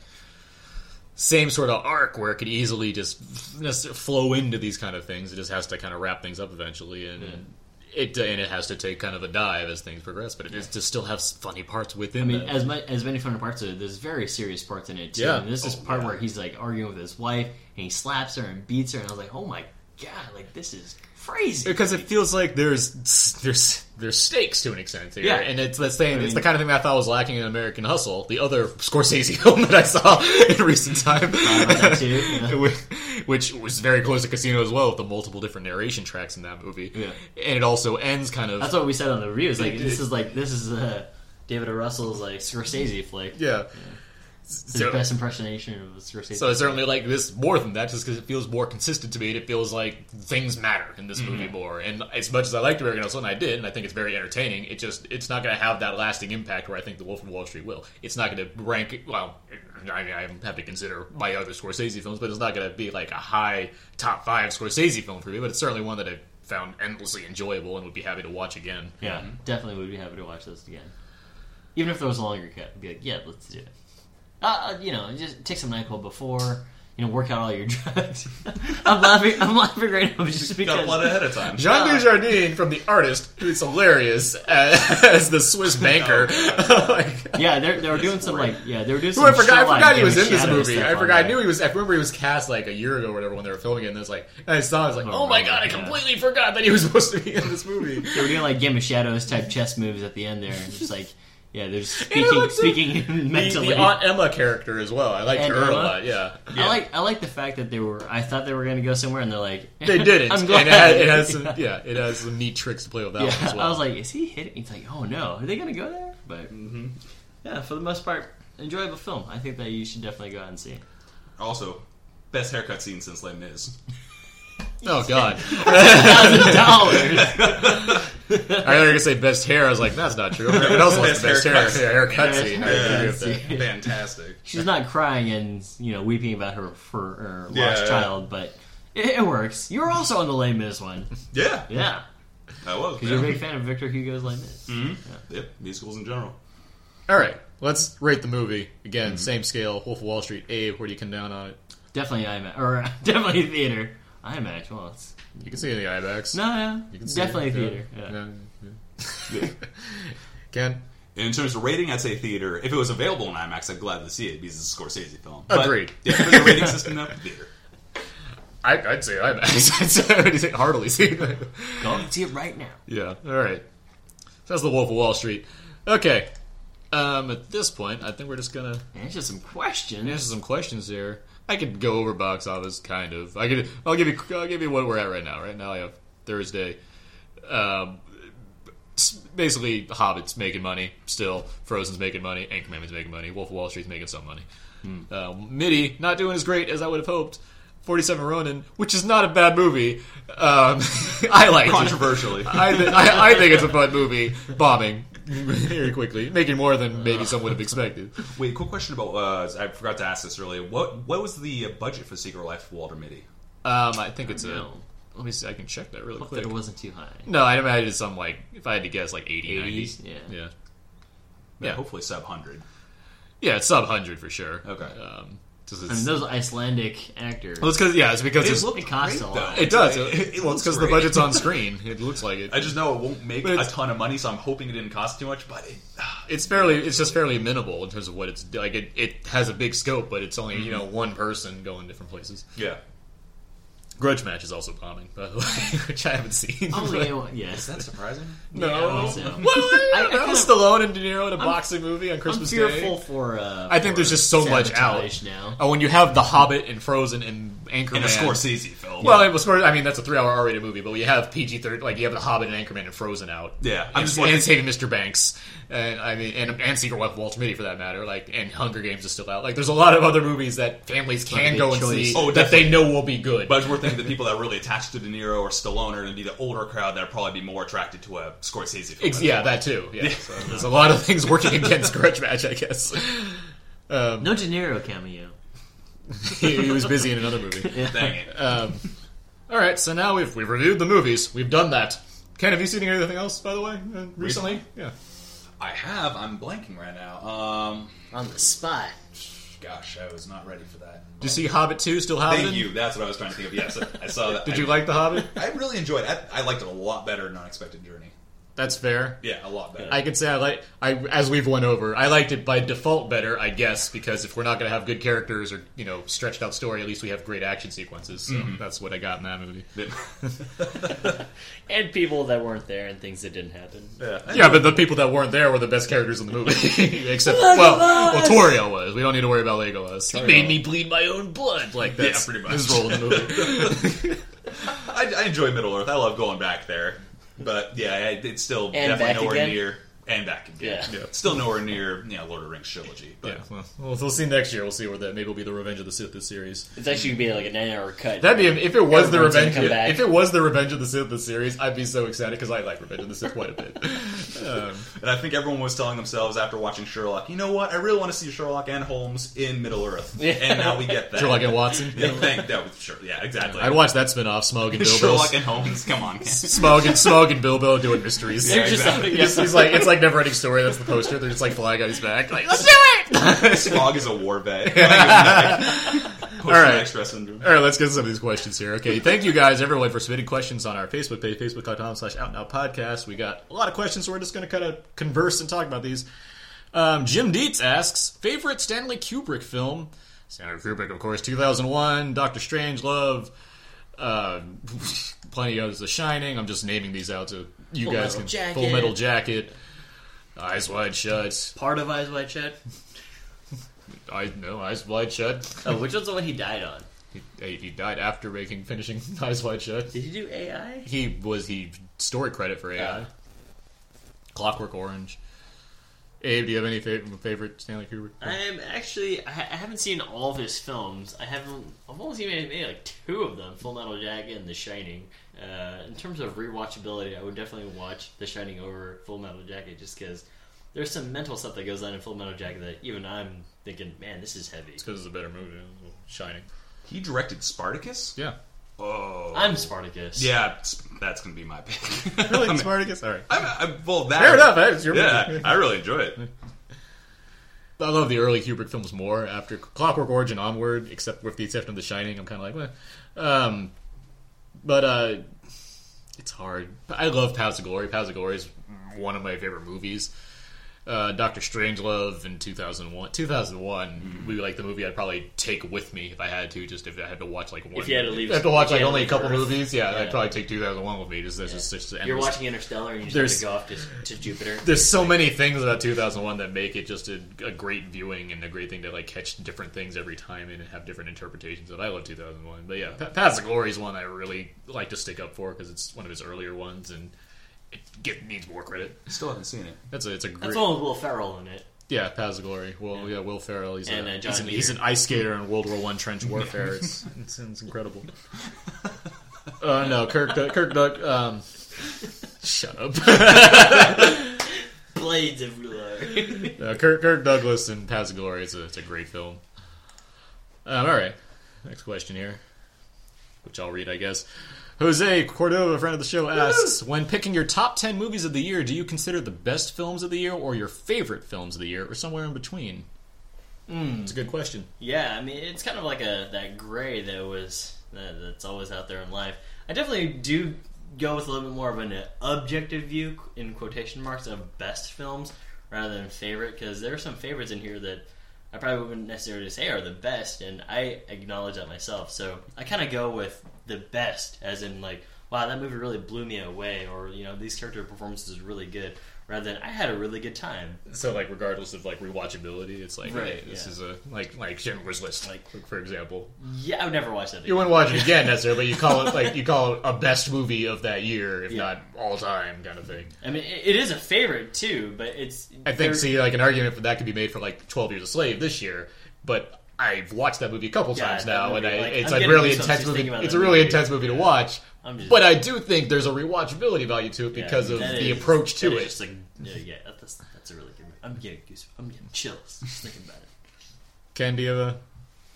Speaker 4: same sort of arc where it could easily just flow into these kind of things. It just has to kind of wrap things up eventually, and it and it has to take kind of a dive as things progress. But it is to still have funny parts within. It.
Speaker 2: I mean,
Speaker 4: that.
Speaker 2: as much as many fun parts of it, there's very serious parts in it too.
Speaker 4: Yeah.
Speaker 2: And this is
Speaker 4: Oh,
Speaker 2: part
Speaker 4: yeah.
Speaker 2: where he's like arguing with his wife, and he slaps her and beats her, and I was like, oh my god, like this is crazy.
Speaker 4: because it feels like there's there's there's stakes to an extent here,
Speaker 2: Yeah.
Speaker 4: and it's the thing.
Speaker 2: I
Speaker 4: it's the kind of thing that I thought was lacking in American Hustle, the other Scorsese film that I saw in recent time,
Speaker 2: too, yeah.
Speaker 4: which, was very close to Casino as well, with the multiple different narration tracks in that movie.
Speaker 2: Yeah.
Speaker 4: and it also ends kind of.
Speaker 2: That's what we said on the reviews. Like
Speaker 4: It-
Speaker 2: this
Speaker 4: it-
Speaker 2: is like this is uh, David O. Russell's like Scorsese flick.
Speaker 4: Yeah.
Speaker 2: It's
Speaker 4: So-
Speaker 2: the best impersonation of a Scorsese.
Speaker 4: So it's certainly like this more than that, just because it feels more consistent to me. and It feels like things matter in this movie
Speaker 2: Mhm.
Speaker 4: more. And as much as I liked American Hustle, and I did, and I think it's very entertaining, it just it's not going to have that lasting impact where I think The Wolf of Wall Street will. It's not going to rank. Well, I mean, I have to consider my other Scorsese films, but it's not going to be like a high top five Scorsese film for me. But it's certainly one that I found endlessly enjoyable and would be happy to watch again.
Speaker 2: yeah, definitely would be happy to watch this again. Even if there was a longer cut, I'd be like, yeah, let's do it. Uh, you know, just take some Nyquil before. You know, work out all your drugs. I'm laughing. I'm laughing right now just because
Speaker 5: Got a lot ahead of time.
Speaker 4: Jean
Speaker 2: Uh,
Speaker 4: Dujardin from The Artist, who's hilarious as, as the Swiss banker. Like-
Speaker 2: yeah, they they were doing some like yeah they were doing.
Speaker 4: Who
Speaker 2: Some
Speaker 4: I forgot. I
Speaker 2: like,
Speaker 4: forgot he was in this movie. I forgot. I knew he was. I remember he was cast like a year ago or whatever when they were filming it. And it's like and I saw. I was like,
Speaker 2: Oh,
Speaker 4: oh my
Speaker 2: right,
Speaker 4: god! I completely forgot that he was supposed to be in this movie.
Speaker 2: They were doing like Game of Shadows type chess moves at the end there, and just like yeah, they're just speaking speaking
Speaker 4: The,
Speaker 2: mentally.
Speaker 4: the Aunt Emma character as well. I liked
Speaker 2: And
Speaker 4: her a
Speaker 2: Emma?
Speaker 4: lot. Yeah.
Speaker 2: I like I like the fact that they were. I thought they were going to go somewhere, and they're like,
Speaker 4: They didn't.
Speaker 2: I'm glad.
Speaker 4: And it has, it has some. Yeah, it has some neat tricks to play with that
Speaker 2: Yeah,
Speaker 4: one as well.
Speaker 2: I was like, is he hitting? He's like, oh no, are they going to go there? But
Speaker 4: Mm-hmm.
Speaker 2: yeah, for the most part, enjoyable film. I think that you should definitely go out and see.
Speaker 5: Also, best haircut scene since Les Mis.
Speaker 4: Oh God!
Speaker 2: Thousand dollars.
Speaker 4: I thought you were gonna say best hair. I was like, that's not true. It also was the best hair,
Speaker 5: haircut
Speaker 4: yeah, haircut
Speaker 2: scene.
Speaker 4: scene. I agree with that.
Speaker 2: Yeah.
Speaker 5: Fantastic.
Speaker 2: She's not crying and you know weeping about her for her lost
Speaker 5: Yeah, yeah.
Speaker 2: child, but it, it works. You were also on the Les Mis one.
Speaker 5: Yeah.
Speaker 2: Yeah.
Speaker 5: I was.
Speaker 2: Because you're a big fan of Victor Hugo's Les Mis.
Speaker 5: hmm Yep, musicals in general.
Speaker 4: All right, let's rate the movie again.
Speaker 2: Mm-hmm.
Speaker 4: Same scale. Wolf of Wall Street. Abe, where do you come down on it?
Speaker 2: Definitely IMAX or definitely theater. IMAX. Well, it's
Speaker 4: You can see it in the IMAX.
Speaker 2: no, no,
Speaker 4: You can see
Speaker 2: definitely
Speaker 4: it,
Speaker 2: theater.
Speaker 4: Yeah.
Speaker 2: Yeah.
Speaker 4: Yeah. Ken,
Speaker 5: In terms of rating, I'd say theater. If it was available in IMAX, I'd gladly see it because it's a Scorsese film.
Speaker 4: Agreed.
Speaker 5: Yeah, for the rating system, though, theater.
Speaker 4: I, I'd say IMAX. I'd say, I'd say heartily see it.
Speaker 2: Go and see it right now.
Speaker 4: Yeah. All right. So that's the Wolf of Wall Street. Okay. Um, at this point, I think we're just gonna
Speaker 2: answer some questions.
Speaker 4: Answer some questions here. I could go over box office, kind of. I could. I'll give you. I'll give you what we're at right now. Right now, I have Thursday. Um, basically, Hobbit's making money still. Frozen's making money. Anchorman's making money. Wolf of Wall Street's making some money. Um, Mitty not doing as great as I would have hoped. 47 Ronin, which is not a bad movie. Um, I like.
Speaker 5: Controversially.
Speaker 4: I, th- I, I think it's a fun movie. Bombing very quickly, making more than maybe some would have expected.
Speaker 5: Wait, quick question about. Uh, I forgot to ask this earlier. What what was the uh, budget for Secret Life of Walter Mitty?
Speaker 4: Um, I think it's
Speaker 2: No.
Speaker 4: a. Let me see. I can check that really
Speaker 2: Hope
Speaker 4: quick.
Speaker 2: that it wasn't too high.
Speaker 4: No, I'd imagine it's some like if I had to guess like 80, 90.
Speaker 2: 80s? Yeah.
Speaker 4: yeah,
Speaker 5: Yeah, hopefully sub hundred.
Speaker 4: yeah. It's sub hundred for sure.
Speaker 5: Okay.
Speaker 4: Um, just
Speaker 2: I mean, those Icelandic actors.
Speaker 4: Well, it's because yeah, it's because
Speaker 5: It
Speaker 4: it's,
Speaker 5: looked
Speaker 2: it costs
Speaker 5: great,
Speaker 2: a lot.
Speaker 4: it does.
Speaker 5: It-
Speaker 4: It,
Speaker 5: it
Speaker 4: well, it's because the budget's on screen. It looks like it.
Speaker 5: I just know it won't make a ton of money, so I'm hoping it didn't cost too much. But it, ah.
Speaker 4: It's fairly. It's just fairly minimal in terms of what it's like. It, it has a big scope, but it's only you mm-hmm. know one person going different places.
Speaker 5: yeah,
Speaker 4: Grudge Match is also bombing, by the way, which I haven't seen.
Speaker 2: Oh,
Speaker 4: but-
Speaker 2: yeah, yes.
Speaker 5: is that surprising?
Speaker 4: No,
Speaker 2: Yeah, I think so.
Speaker 4: well, I,
Speaker 2: I- I
Speaker 4: don't know.
Speaker 2: kind of-
Speaker 4: Stallone and De Niro in a
Speaker 2: I'm-
Speaker 4: boxing movie on Christmas I'm
Speaker 2: fearful
Speaker 4: Day.
Speaker 2: for. Uh,
Speaker 4: I think
Speaker 2: for
Speaker 4: there's just so much out.
Speaker 2: now.
Speaker 4: Oh, when you have The Hobbit and Frozen and Anchorman,
Speaker 5: And a Scorsese film.
Speaker 4: Well, it was. I mean, that's a three-hour R-rated movie, but you have PG third, like you have The Hobbit and Anchorman and Frozen out.
Speaker 5: Yeah, I'm
Speaker 4: and,
Speaker 5: just
Speaker 4: and
Speaker 5: wondering-
Speaker 4: Saving Mr. Banks, and I mean, and, and Secret Life of Walter Mitty for that matter. Like, and Hunger Games is still out. Like, there's a lot of other movies that families can go and
Speaker 2: choice.
Speaker 4: see
Speaker 5: Oh,
Speaker 4: that they know will be good.
Speaker 5: But we're thinking the people that are really attached to De Niro or Stallone are going to be the older crowd that are probably be more attracted to a Scorsese film.
Speaker 4: Ex- yeah, that too. Yeah, so there's a lot of things working against Grudge Match, I guess. Um,
Speaker 2: No De Niro cameo.
Speaker 4: he, he was busy in another movie.
Speaker 5: Dang it.
Speaker 4: Um, all right, so now we've we've reviewed the movies. We've done that. Ken, have you seen anything else, by the way, uh, recently?
Speaker 5: Recently?
Speaker 4: Yeah.
Speaker 5: I have. I'm blanking right now. Um,
Speaker 2: On the spot.
Speaker 5: Gosh, I was not ready for that.
Speaker 4: Did you see Hobbit two? Still Hobbit?
Speaker 5: Thank you. That's what I was trying to think of. Yes, I saw that.
Speaker 4: Did
Speaker 5: I-
Speaker 4: you like the Hobbit?
Speaker 5: I really enjoyed it. I, I liked it a lot better than Unexpected Journey.
Speaker 4: That's fair.
Speaker 5: Yeah, a lot better.
Speaker 4: I could say I like I as we've went over. I liked it by default better, I guess, because if we're not going to have good characters or you know stretched out story, at least we have great action sequences. So
Speaker 5: Mhm.
Speaker 4: that's what I got in that movie.
Speaker 17: and people that weren't there and things that didn't happen.
Speaker 5: Yeah.
Speaker 4: Yeah, but the people that weren't there were the best characters in the movie. Except, well, well, Tauriel was. We don't need to worry about Legolas. He made me bleed my own blood. Like
Speaker 5: Yeah,
Speaker 4: that's
Speaker 5: pretty much.
Speaker 4: his role in the movie.
Speaker 5: I, I enjoy Middle Earth. I love going back there. But yeah, it's still
Speaker 17: And
Speaker 5: definitely nowhere
Speaker 17: again?
Speaker 5: near. And back again.
Speaker 17: Yeah.
Speaker 5: Yeah. Still nowhere near, you know, Lord of the Rings trilogy. But
Speaker 4: yeah, well, well, we'll see next year. We'll see where that maybe it'll be the Revenge of the Sith this series.
Speaker 17: It's actually gonna be like a nine-hour cut.
Speaker 4: That'd be if it was the
Speaker 17: Everyone's gonna
Speaker 4: Revenge.
Speaker 17: come back.
Speaker 4: If it was the Revenge of the Sith the series, I'd be so excited because I like Revenge of the Sith quite a bit. Um,
Speaker 5: And I think everyone was telling themselves after watching Sherlock, you know what? I really want to see Sherlock and Holmes in Middle Earth.
Speaker 17: Yeah.
Speaker 5: And now we get that.
Speaker 4: Sherlock and Watson?
Speaker 5: Yeah, thank that was sure. Yeah, exactly.
Speaker 4: I'd watch that spin-off, Smaug and Bilbo.
Speaker 5: Sherlock and Holmes. Come on,
Speaker 4: Smaug and Smaug and Bilbo doing mysteries.
Speaker 5: Yeah, They're just- exactly.
Speaker 4: He's- he's like it's like never ending story. That's the poster. They're just like flying on his back. Like let's do it.
Speaker 5: Smaug is a war vet.
Speaker 4: All right. All right, let's get to some of these questions here. Okay, thank you guys, everyone, for submitting questions on our Facebook page, facebook.com slash out now podcast. We got a lot of questions, so we're just going to kind of converse and talk about these. Um, Jim Dietz asks, favorite Stanley Kubrick film? Stanley Kubrick, of course, 2001, Doctor Strange, Love, uh, plenty of others, The Shining. I'm just naming these out so you
Speaker 2: Full
Speaker 4: guys
Speaker 2: Metal
Speaker 4: can.
Speaker 2: Jacket.
Speaker 4: Full Metal Jacket, Eyes Wide Shut.
Speaker 2: Part of Eyes Wide Shut.
Speaker 4: I no Eyes Wide Shut.
Speaker 2: Oh, which one's the one he died on?
Speaker 4: He, uh, he died after making finishing Eyes Wide Shut.
Speaker 2: Did he do AI?
Speaker 4: He was he story credit for AI. Oh. Clockwork Orange. Abe, do you have any favorite, favorite Stanley Kubrick?
Speaker 2: I'm actually I, haven't seen all of his films. I haven't. I've only seen maybe, maybe like two of them: Full Metal Jacket and The Shining. Uh, in terms of rewatchability, I would definitely watch The Shining over Full Metal Jacket, just because there's some mental stuff that goes on in Full Metal Jacket that even I'm thinking, man, this is heavy.
Speaker 4: It's because it's a better movie. Shining.
Speaker 5: He directed Spartacus?
Speaker 4: Yeah.
Speaker 5: Oh.
Speaker 2: I'm Spartacus.
Speaker 5: Yeah, that's going to be my pick.
Speaker 4: Really?
Speaker 5: I mean,
Speaker 4: Spartacus? All right.
Speaker 5: I'm, I'm, well, that,
Speaker 4: Fair enough, eh? It's your
Speaker 5: yeah,
Speaker 4: movie.
Speaker 5: I really enjoy it.
Speaker 4: I love the early Kubrick films more. After Clockwork Orange and onward, except with the exception of The Shining, I'm kind of like, well, um, but uh, it's hard. I love Paths of Glory. Paths of Glory is one of my favorite movies. Uh, Doctor Strangelove in 2001. 2001
Speaker 5: Mm-hmm.
Speaker 4: would be like the movie I'd probably take with me if I had to. Just if I had to watch like one.
Speaker 2: If you had to leave-
Speaker 4: if I had to watch like only a couple
Speaker 2: Earth.
Speaker 4: movies. Yeah,
Speaker 2: Yeah.
Speaker 4: I'd probably take 2001 with me. Just that's just, just
Speaker 2: You're watching Interstellar and you just
Speaker 4: There's-
Speaker 2: have to go off to, to Jupiter.
Speaker 4: there's so many things about 2001 that make it just a, a great viewing and a great thing to like catch different things every time and have different interpretations of. I love 2001, but yeah, Pa- Paths of Glory is one I really like to stick up for because it's one of his earlier ones and it get, needs more credit.
Speaker 5: Still haven't seen it.
Speaker 4: That's a it's a great
Speaker 2: That's the one with Will Ferrell in it.
Speaker 4: yeah Paths of Glory. Well, yeah, Will Ferrell. He's,
Speaker 2: And,
Speaker 4: a,
Speaker 2: uh, John
Speaker 4: he's, an,
Speaker 2: Deere.
Speaker 4: he's an ice skater in World War One trench warfare. It's, it's, it's incredible. Uh, no, Kirk Doug- Kirk Doug. Um, shut up.
Speaker 2: Blades of Glory.
Speaker 4: Uh, Kirk, Kirk Douglas and Paths of Glory. It's a, it's a great film. Um, all right, next question here. which I'll read, I guess. Jose Cordova, friend of the show, asks When picking your top 10 movies of the year, do you consider the best films of the year or your favorite films of the year or somewhere in between?
Speaker 2: Mm.
Speaker 4: It's a good question.
Speaker 2: Yeah, I mean, it's kind of like a that gray that was that, that's always out there in life. I definitely do go with a little bit more of an objective view, in quotation marks, of best films rather than favorite, because there are some favorites in here that I probably wouldn't necessarily say are the best, and I acknowledge that myself. So I kind of go with the best, as in like, wow, that movie really blew me away, or you know, these character performances are really good, rather than I had a really good time.
Speaker 4: So, like, regardless of like rewatchability, it's like,
Speaker 2: Right,
Speaker 4: hey, this
Speaker 2: yeah.
Speaker 4: is a like like Schindler's List, like for example.
Speaker 2: Yeah, I've never watched that.
Speaker 4: You wouldn't watch it again necessarily, but you call it like you call it a best movie of that year, if not all time, kind of thing.
Speaker 2: I mean, it it is a favorite too, but it's.
Speaker 4: I think see like an argument for that could be made for like Twelve Years a Slave this year, but I've watched that movie a couple
Speaker 2: Yeah,
Speaker 4: times now,
Speaker 2: movie,
Speaker 4: and I,
Speaker 2: like,
Speaker 4: it's
Speaker 2: I'm
Speaker 4: a really intense movie. It's a really
Speaker 2: movie.
Speaker 4: intense movie to watch.
Speaker 2: I'm just-
Speaker 4: but I do think there's a rewatchability value to it because of the
Speaker 2: is-
Speaker 4: approach to it.
Speaker 2: just like, yeah, yeah, that's that's a really good. movie. I'm getting goose. I'm getting chills just thinking about it.
Speaker 4: Ken, do you have a,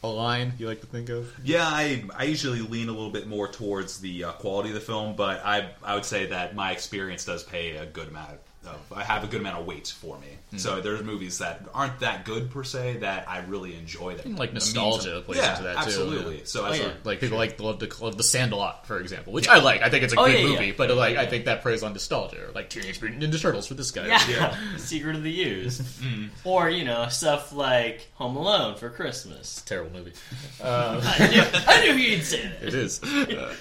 Speaker 4: a line you like to think of?
Speaker 5: Yeah, I I usually lean a little bit more towards the uh, quality of the film, but I I would say that my experience does pay a good amount. Of, I have a good amount of weight for me.
Speaker 4: Mhm.
Speaker 5: So there's movies that aren't that good per se that I really enjoy. That
Speaker 4: Like
Speaker 5: mean
Speaker 4: nostalgia
Speaker 5: something.
Speaker 4: plays
Speaker 5: yeah,
Speaker 4: into that too.
Speaker 5: absolutely.
Speaker 4: yeah.
Speaker 5: So
Speaker 4: Oh,
Speaker 5: as
Speaker 4: yeah.
Speaker 5: a,
Speaker 4: like people like love the love the Sandlot, for example, which I like. I think it's a
Speaker 2: Oh,
Speaker 4: good
Speaker 2: yeah, yeah.
Speaker 4: movie, but like I think that plays on nostalgia, or like Teenage Mutant Ninja Turtles for this guy.
Speaker 2: Yeah, Secret of the Ooze, or you know stuff like Home Alone for Christmas.
Speaker 4: Terrible movie.
Speaker 2: I, knew, I knew you'd say that.
Speaker 4: It is. Uh,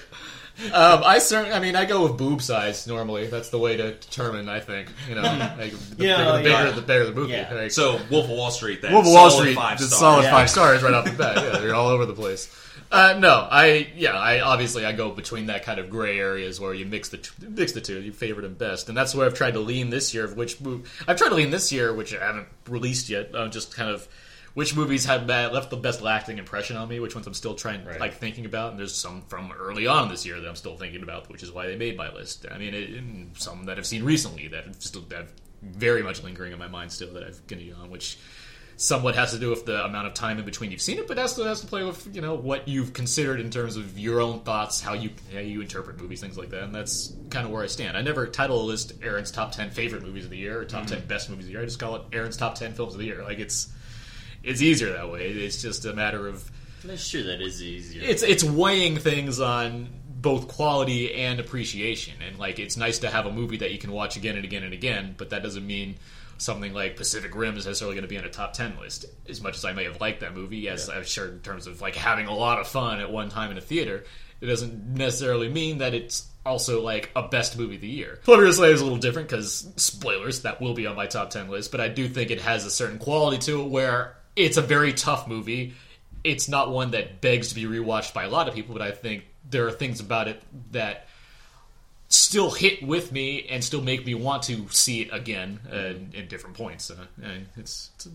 Speaker 4: um, I certainly, I mean, I go with boob size normally. That's the way to determine. I think you know, like, the,
Speaker 5: You know,
Speaker 4: bigger, the, bigger,
Speaker 5: yeah.
Speaker 4: the better the movie.
Speaker 5: Yeah.
Speaker 4: Like,
Speaker 5: So, Wolf of Wall Street, then.
Speaker 4: Wolf of Wall
Speaker 5: Solid
Speaker 4: Street,
Speaker 5: five
Speaker 4: just
Speaker 5: stars.
Speaker 4: solid
Speaker 5: Yeah.
Speaker 4: five stars right off the bat. Yeah, they're all over the place. Uh, no, I yeah, I obviously I go between that kind of gray areas where you mix the t- mix the two, you favorite and best, and that's where I've tried to lean this year. Of which move I've tried to lean this year, which I haven't released yet. I'm just kind of which movies have bad, left the best lasting impression on me, which ones I'm still trying like thinking about, and there's some from early on this year that I'm still thinking about, which is why they made my list. I mean, it, and some that I've seen recently that have still that have very much lingering in my mind still that I've continued on, which somewhat has to do with the amount of time in between you've seen it, but also has to play with you know what you've considered in terms of your own thoughts, how you how you interpret movies, things like that. And that's kind of where I stand. I never title a list Aaron's top ten favorite movies of the year or top mm-hmm. ten best movies of the year. I just call it Aaron's top ten films of the year. Like it's it's easier that way. It's just a matter of
Speaker 2: That's true. That is easier.
Speaker 4: it's it's weighing things on both quality and appreciation and like it's nice to have a movie that you can watch again and again and again but that doesn't mean something like pacific rim is necessarily going to be on a top 10 list as much as i may have liked that movie yes i'm sure in terms of like having a lot of fun at one time in a theater it doesn't necessarily mean that it's also like a best movie of the year. A Slave is a little different because spoilers that will be on my top ten list, but I do think it has a certain quality to it where it's a very tough movie. It's not one that begs to be rewatched by a lot of people, but I think there are things about it that still hit with me and still make me want to see it again uh, in different points. Uh, it's it's a,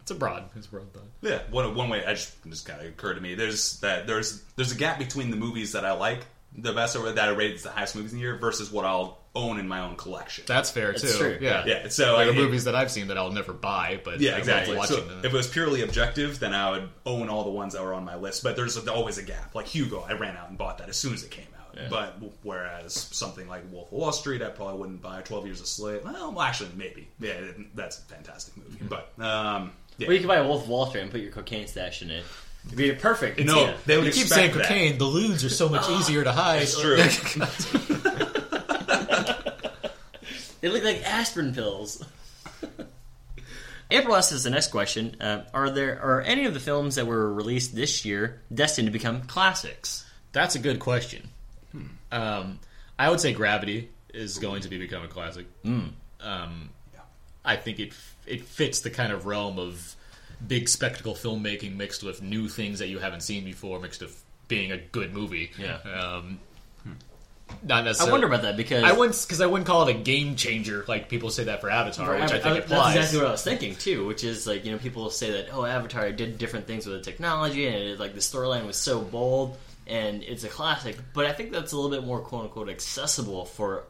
Speaker 4: it's a broad it's a broad thought.
Speaker 5: Yeah, one one way I just just kind of occurred to me. There's that there's there's a gap between the movies that I like the best or that I rate as the highest movies in the year versus what I'll own in my own collection.
Speaker 4: That's fair too. Yeah,
Speaker 5: yeah. So
Speaker 4: there
Speaker 5: I,
Speaker 4: are movies that I've seen that I'll never buy, but
Speaker 5: yeah,
Speaker 4: I
Speaker 5: exactly.
Speaker 4: Watching
Speaker 5: So
Speaker 4: them.
Speaker 5: if it was purely objective, then I would own all the ones that were on my list. But there's always a gap. Like Hugo, I ran out and bought that as soon as it came out.
Speaker 2: Yeah.
Speaker 5: But whereas something like Wolf of Wall Street, I probably wouldn't buy. Twelve Years a Slave. Well, well, actually, maybe. Yeah, that's a fantastic movie.
Speaker 4: Mm-hmm.
Speaker 5: But um, yeah.
Speaker 2: Well, you can buy a Wolf of Wall Street and put your cocaine stash in it. It'd be perfect.
Speaker 5: No,
Speaker 2: Yeah.
Speaker 5: they would
Speaker 4: you keep saying
Speaker 5: that.
Speaker 4: cocaine. The lewds are so much easier to hide.
Speaker 5: It's true.
Speaker 2: They look like aspirin pills. April asks us the next question: uh, Are there are any of the films that were released this year destined to become classics?
Speaker 4: That's a good question. Um, I would say Gravity is going to be become a classic.
Speaker 2: Mm.
Speaker 4: Um, I think it it fits the kind of realm of big spectacle filmmaking mixed with new things that you haven't seen before, mixed with being a good movie.
Speaker 2: Yeah.
Speaker 4: Um, not necessarily.
Speaker 2: I wonder about that because
Speaker 4: I wouldn't because I wouldn't call it a game changer like people say that for Avatar, which I think
Speaker 2: That's
Speaker 4: applies.
Speaker 2: exactly what I was thinking too. Which is like you know people say that oh Avatar did different things with the technology and it, like the storyline was so bold and it's a classic. But I think that's a little bit more quote unquote accessible for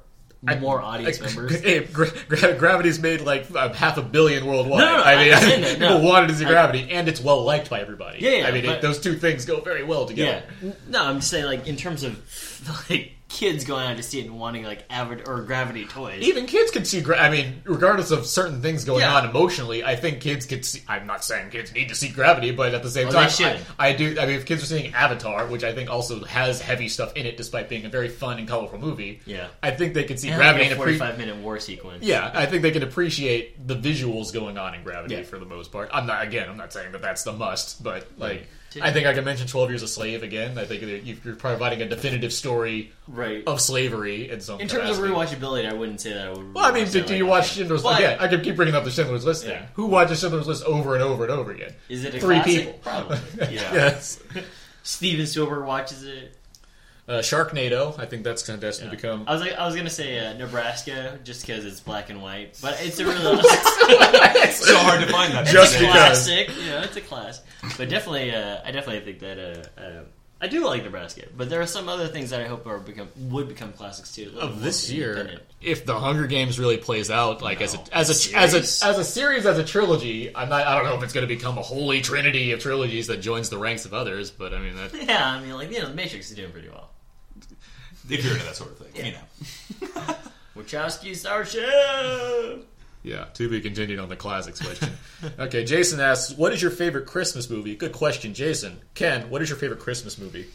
Speaker 2: more audience members.
Speaker 4: Gra- gra- Gravity's made like uh, half a billion worldwide.
Speaker 2: No, no, no,
Speaker 4: I mean,
Speaker 2: I'm saying that, no.
Speaker 4: people wanted to see
Speaker 2: I-
Speaker 4: Gravity, and it's well liked by everybody.
Speaker 2: Yeah, yeah,
Speaker 4: I mean, it, those two things go very well together.
Speaker 2: Yeah. No, I'm just saying, like, in terms of like kids going out to see it and wanting like avid or gravity toys.
Speaker 4: Even kids can see. Gra- I mean, regardless of certain things going
Speaker 2: Yeah.
Speaker 4: on emotionally, I think kids could see. I'm not saying kids need to see Gravity, but at the same
Speaker 2: Well, they
Speaker 4: time,
Speaker 2: should.
Speaker 4: I, I do. I mean, if kids are seeing Avatar, which I think also has heavy stuff in it, despite being a very fun and colorful movie,
Speaker 2: Yeah.
Speaker 4: I think they could see
Speaker 2: And
Speaker 4: Gravity
Speaker 2: like
Speaker 4: and
Speaker 2: a
Speaker 4: appre-
Speaker 2: 45 minute war sequence.
Speaker 4: Yeah, I think they can appreciate the visuals going on in Gravity
Speaker 2: Yeah.
Speaker 4: for the most part. I'm not again. I'm not saying that that's the must, but like. I think I can mention Twelve Years a Slave again. I think that you're providing a definitive story
Speaker 2: Right.
Speaker 4: of slavery in some
Speaker 2: In terms of rewatchability, I wouldn't say that I would.
Speaker 4: Well, I mean, do, do you watch
Speaker 2: should.
Speaker 4: Schindler's List? Yeah, I could keep bringing up the Schindler's List thing.
Speaker 2: Yeah.
Speaker 4: Who watches Schindler's List over and over and over again?
Speaker 2: Is it a
Speaker 4: Three
Speaker 2: classic?
Speaker 4: people.
Speaker 2: Probably. Yeah.
Speaker 4: yes.
Speaker 2: Steven Spielberg watches it.
Speaker 4: Uh, Sharknado. I think that's kind of destined to become.
Speaker 2: I was like, I was gonna say uh, Nebraska just because it's black and white, but it's a really
Speaker 5: It's so hard to find that.
Speaker 2: It's
Speaker 4: Just
Speaker 2: a
Speaker 4: because.
Speaker 2: classic, you know, it's a class. But definitely, uh, I definitely think that uh, uh, I do like Nebraska, but there are some other things that I hope are become would become classics too.
Speaker 4: Of this year, if the Hunger Games really plays out like as
Speaker 2: No.
Speaker 4: a as a as a as a series as a trilogy, I'm not. I don't know if it's going to become a holy trinity of trilogies that joins the ranks of others. But I mean, that,
Speaker 2: Yeah, I mean, like you know, the Matrix is doing pretty well.
Speaker 5: If you're into that sort of thing, you know.
Speaker 2: Wachowski Starship.
Speaker 4: Yeah. To be continued on the classics question. okay, Jason asks, "What is your favorite Christmas movie?" Good question, Jason. Ken, what is your favorite Christmas movie?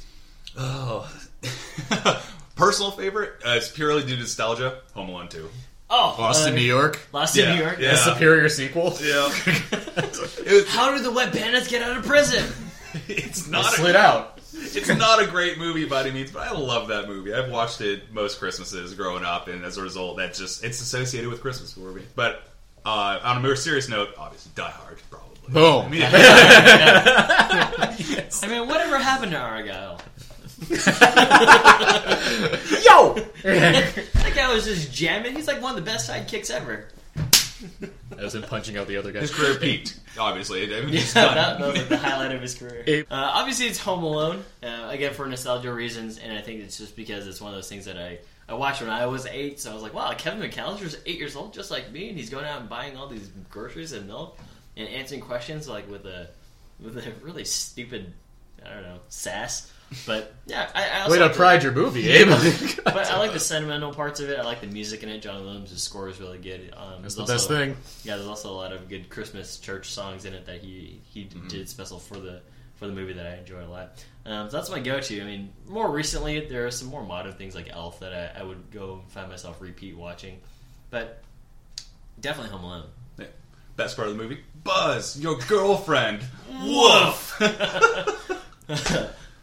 Speaker 5: Oh, personal favorite? Uh, it's purely due to nostalgia. Home Alone Two.
Speaker 2: Oh,
Speaker 4: Lost in
Speaker 2: uh,
Speaker 4: New York.
Speaker 2: Lost in New York.
Speaker 5: yeah.
Speaker 4: A superior sequel.
Speaker 5: Yeah,
Speaker 2: How did the wet bandits get out of prison?
Speaker 5: it's
Speaker 4: They
Speaker 5: not
Speaker 4: slid
Speaker 5: a,
Speaker 4: out.
Speaker 5: It's not a great movie by any means, but I love that movie. I've watched it most Christmases growing up, and as a result, that just it's associated with Christmas for me. But uh, on a more serious note, obviously, Die Hard, probably.
Speaker 4: Boom.
Speaker 5: Yeah.
Speaker 2: I mean, whatever happened to Argyle?
Speaker 4: Yo.
Speaker 2: that guy was just jamming. He's like one of the best sidekicks ever.
Speaker 4: As in punching out the other guy.
Speaker 5: His career peaked, obviously. I mean,
Speaker 2: Yeah, that, that was the highlight of his career. Uh, obviously, it's Home Alone. Uh, again, for nostalgia reasons, and I think it's just because it's one of those things that I, I watched when I was eight. So I was like, wow, Kevin McAllister's eight years old, just like me, and he's going out and buying all these groceries and milk and answering questions like with a with a really stupid, I don't know, sass. But yeah, I, I also
Speaker 4: Way to
Speaker 2: like the-
Speaker 4: pride your movie, Abe.
Speaker 2: but I like the sentimental parts of it. I like the music in it. John Williams' score is really good. Um,
Speaker 4: That's
Speaker 2: there's
Speaker 4: the best thing.
Speaker 2: Yeah, there's also a lot of good Christmas church songs in it that he he
Speaker 4: Mm-hmm.
Speaker 2: did special for the for the movie that I enjoyed a lot. Um, so that's my go-to. I mean, more recently there are some more modern things like Elf that I, I would go find myself repeat watching, but definitely Home Alone.
Speaker 5: Yeah. Best part of the movie: Buzz, your girlfriend. Woof.